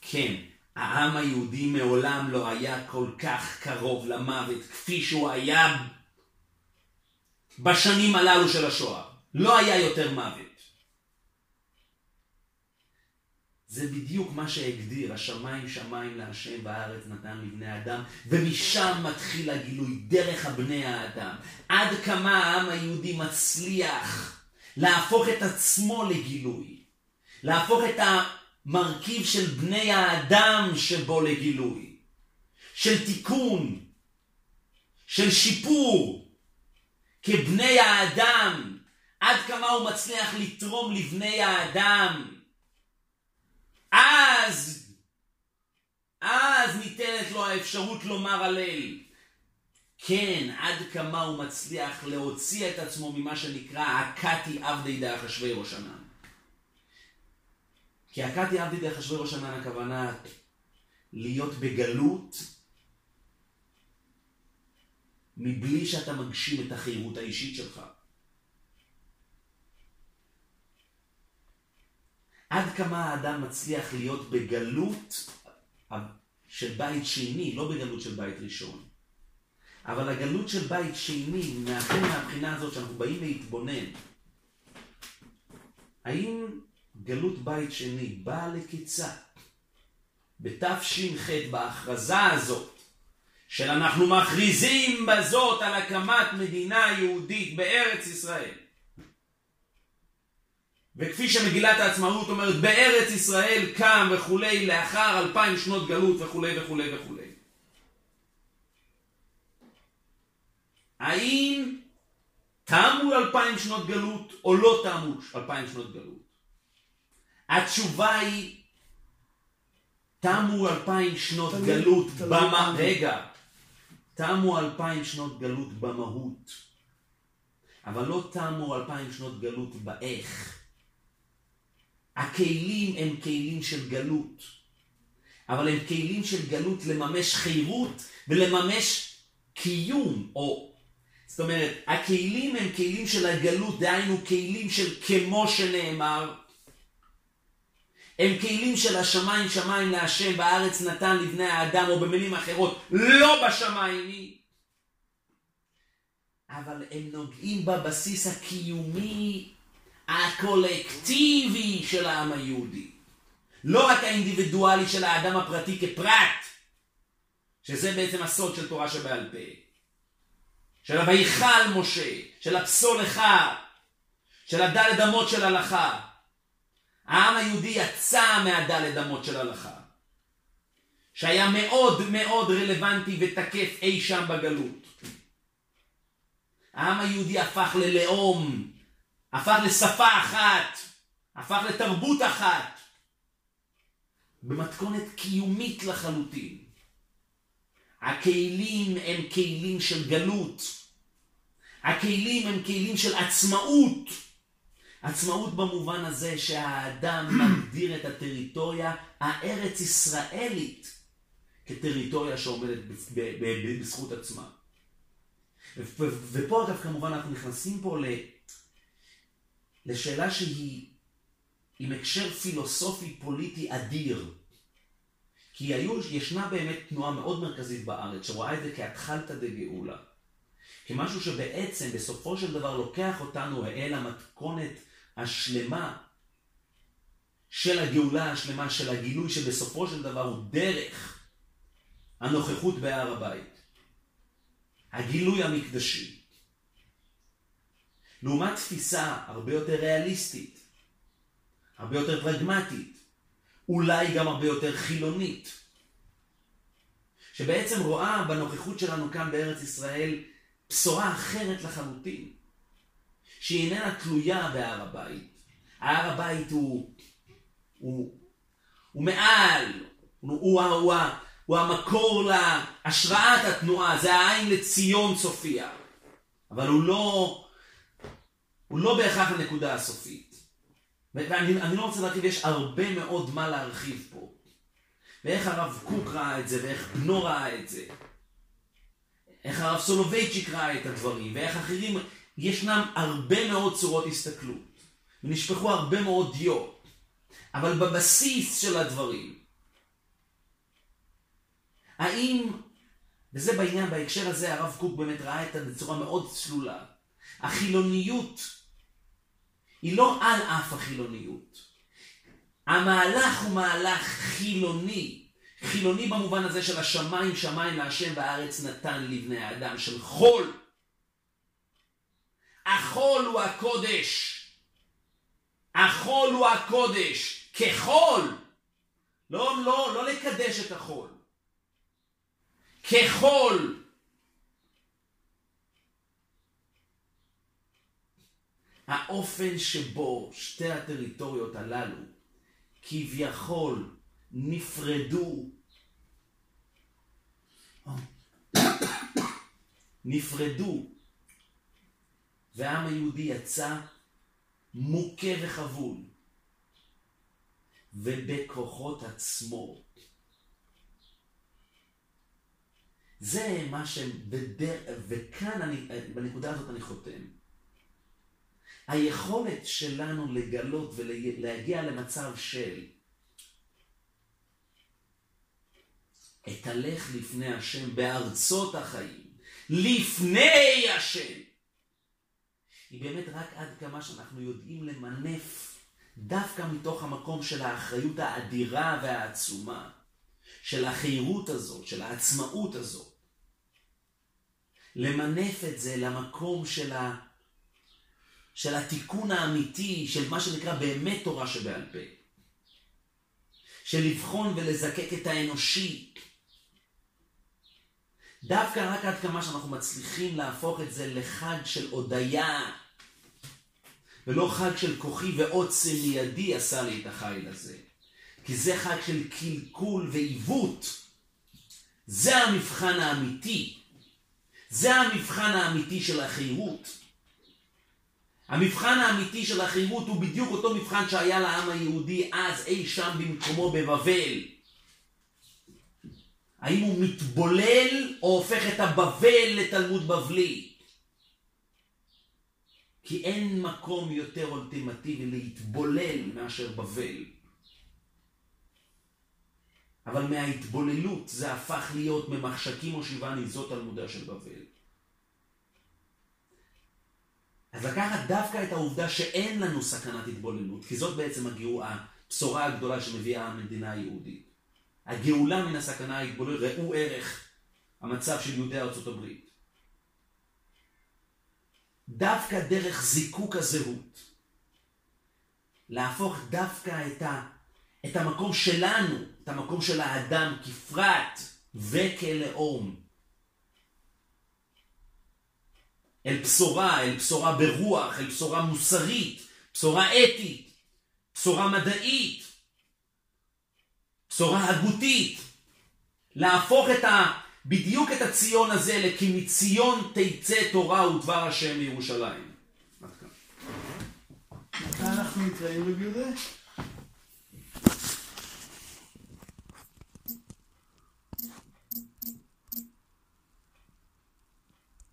כן, העם היהודי מעולם לא היה כל כך קרוב למוות כפי שהוא היה בשנים הללו של השואה. לא היה יותר מוות. זה בדיוק מה שהגדיר, השמיים שמיים להשם והארץ נתן לבני אדם, ומשם מתחיל הגילוי, דרך הבני האדם. עד כמה העם היהודי מצליח להפוך את עצמו לגילוי, להפוך את המרכיב של בני האדם שבו לגילוי, של תיקון, של שיפור, כבני האדם, עד כמה הוא מצליח לתרום לבני האדם. אז, אז ניתנת לו האפשרות לומר הלל. כן, עד כמה הוא מצליח להוציא את עצמו ממה שנקרא הכתי עבדי דאחשווי ראש ענן. כי הכתי עבדי דאחשווי ראש ענן הכוונה להיות בגלות מבלי שאתה מגשים את החירות האישית שלך. עד כמה האדם מצליח להיות בגלות של בית שני, לא בגלות של בית ראשון. אבל הגלות של בית שני, מאחר מהבחינה הזאת שאנחנו באים להתבונן, האם גלות בית שני באה לקיצה בתש"ח, בהכרזה הזאת, של אנחנו מכריזים בזאת על הקמת מדינה יהודית בארץ ישראל. וכפי שמגילת העצמאות אומרת, בארץ ישראל קם וכולי לאחר אלפיים שנות גלות וכולי וכולי וכולי. האם תמו אלפיים שנות גלות או לא תמו אלפיים שנות גלות? התשובה היא, תמו אלפיים שנות גלות במה... רגע, תמו אלפיים שנות גלות במהות, אבל לא תמו אלפיים שנות גלות באיך. הכלים הם כלים של גלות, אבל הם כלים של גלות לממש חירות ולממש קיום, או זאת אומרת, הכלים הם כלים של הגלות, דהיינו כלים של כמו שנאמר, הם כלים של השמיים שמיים להשם והארץ נתן לבני האדם, או במילים אחרות, לא בשמיים היא. אבל הם נוגעים בבסיס הקיומי הקולקטיבי של העם היהודי. לא רק האינדיבידואלי של האדם הפרטי כפרט, שזה בעצם הסוד של תורה שבעל פה. של הוויכל משה, של הפסולך, של הדלת אמות של הלכה. העם היהודי יצא מהדלת אמות של הלכה, שהיה מאוד מאוד רלוונטי ותקף אי שם בגלות. העם היהודי הפך ללאום, הפך לשפה אחת, הפך לתרבות אחת, במתכונת קיומית לחלוטין. הכלים הם כלים של גלות. הכלים הם כלים של עצמאות. עצמאות במובן הזה שהאדם מגדיר את הטריטוריה הארץ ישראלית כטריטוריה שעומדת בזכות עצמה. ופה אגב כמובן אנחנו נכנסים פה לשאלה שהיא עם הקשר פילוסופי פוליטי אדיר. כי היו, ישנה באמת תנועה מאוד מרכזית בארץ שרואה את זה כהתחלתא דגאולה. כמשהו שבעצם בסופו של דבר לוקח אותנו אל המתכונת השלמה של הגאולה השלמה, של הגילוי שבסופו של דבר הוא דרך הנוכחות בהר הבית. הגילוי המקדשי. לעומת תפיסה הרבה יותר ריאליסטית, הרבה יותר פרגמטית, אולי גם הרבה יותר חילונית, שבעצם רואה בנוכחות שלנו כאן בארץ ישראל בשורה אחרת לחלוטין. שהיא איננה תלויה בהר הבית. הר הבית הוא, הוא, הוא מעל, הוא, הוא, הוא, הוא המקור להשראת התנועה, זה העין לציון צופיה. אבל הוא לא, הוא לא בהכרח הנקודה הסופית. ואני לא רוצה להרחיב, יש הרבה מאוד מה להרחיב פה. ואיך הרב קוק ראה את זה, ואיך בנו ראה את זה. איך הרב סולובייצ'יק ראה את הדברים, ואיך אחרים, ישנם הרבה מאוד צורות הסתכלות. ונשפכו הרבה מאוד דיו. אבל בבסיס של הדברים, האם, וזה בעניין, בהקשר הזה הרב קוק באמת ראה את זה בצורה מאוד צלולה, החילוניות היא לא על אף החילוניות. המהלך הוא מהלך חילוני. חילוני במובן הזה של השמיים שמיים להשם והארץ נתן לבני האדם, של חול. החול הוא הקודש. החול הוא הקודש. כחול. לא, לא, לא לקדש את החול. כחול. האופן שבו שתי הטריטוריות הללו כביכול נפרדו, נפרדו, והעם היהודי יצא מוכה וחבול, ובכוחות עצמו. זה מה שבדר... וכאן אני, בנקודה הזאת אני חותם. היכולת שלנו לגלות ולהגיע למצב של אתהלך לפני השם בארצות החיים, לפני השם. היא באמת רק עד כמה שאנחנו יודעים למנף דווקא מתוך המקום של האחריות האדירה והעצומה, של החירות הזאת, של העצמאות הזאת. למנף את זה למקום של ה... של התיקון האמיתי, של מה שנקרא באמת תורה שבעל פה. של לבחון ולזקק את האנושי. דווקא רק עד כמה שאנחנו מצליחים להפוך את זה לחג של הודיה, ולא חג של כוחי ועוצם מידי עשה לי את החיל הזה. כי זה חג של קלקול ועיוות. זה המבחן האמיתי. זה המבחן האמיתי של החירות. המבחן האמיתי של החירות הוא בדיוק אותו מבחן שהיה לעם היהודי אז אי שם במקומו בבבל. האם הוא מתבולל או הופך את הבבל לתלמוד בבלי? כי אין מקום יותר אולטימטיבי להתבולל מאשר בבל. אבל מההתבוללות זה הפך להיות ממחשכים או שבעה ניזות תלמודה של בבל. אז לקחת דווקא את העובדה שאין לנו סכנת התבוללות, כי זאת בעצם הגיור, הבשורה הגדולה שמביאה המדינה היהודית. הגאולה מן הסכנה ההתבוללות, ראו ערך המצב של יהודי ארצות הברית. דווקא דרך זיקוק הזהות, להפוך דווקא את, ה, את המקום שלנו, את המקום של האדם כפרט וכלאום, אל בשורה, אל בשורה ברוח, אל בשורה מוסרית, בשורה אתית, בשורה מדעית, בשורה הגותית. להפוך את ה... בדיוק את הציון הזה לכי מציון תצא תורה ודבר השם מירושלים. מתי אנחנו נתראים רבי יהודה?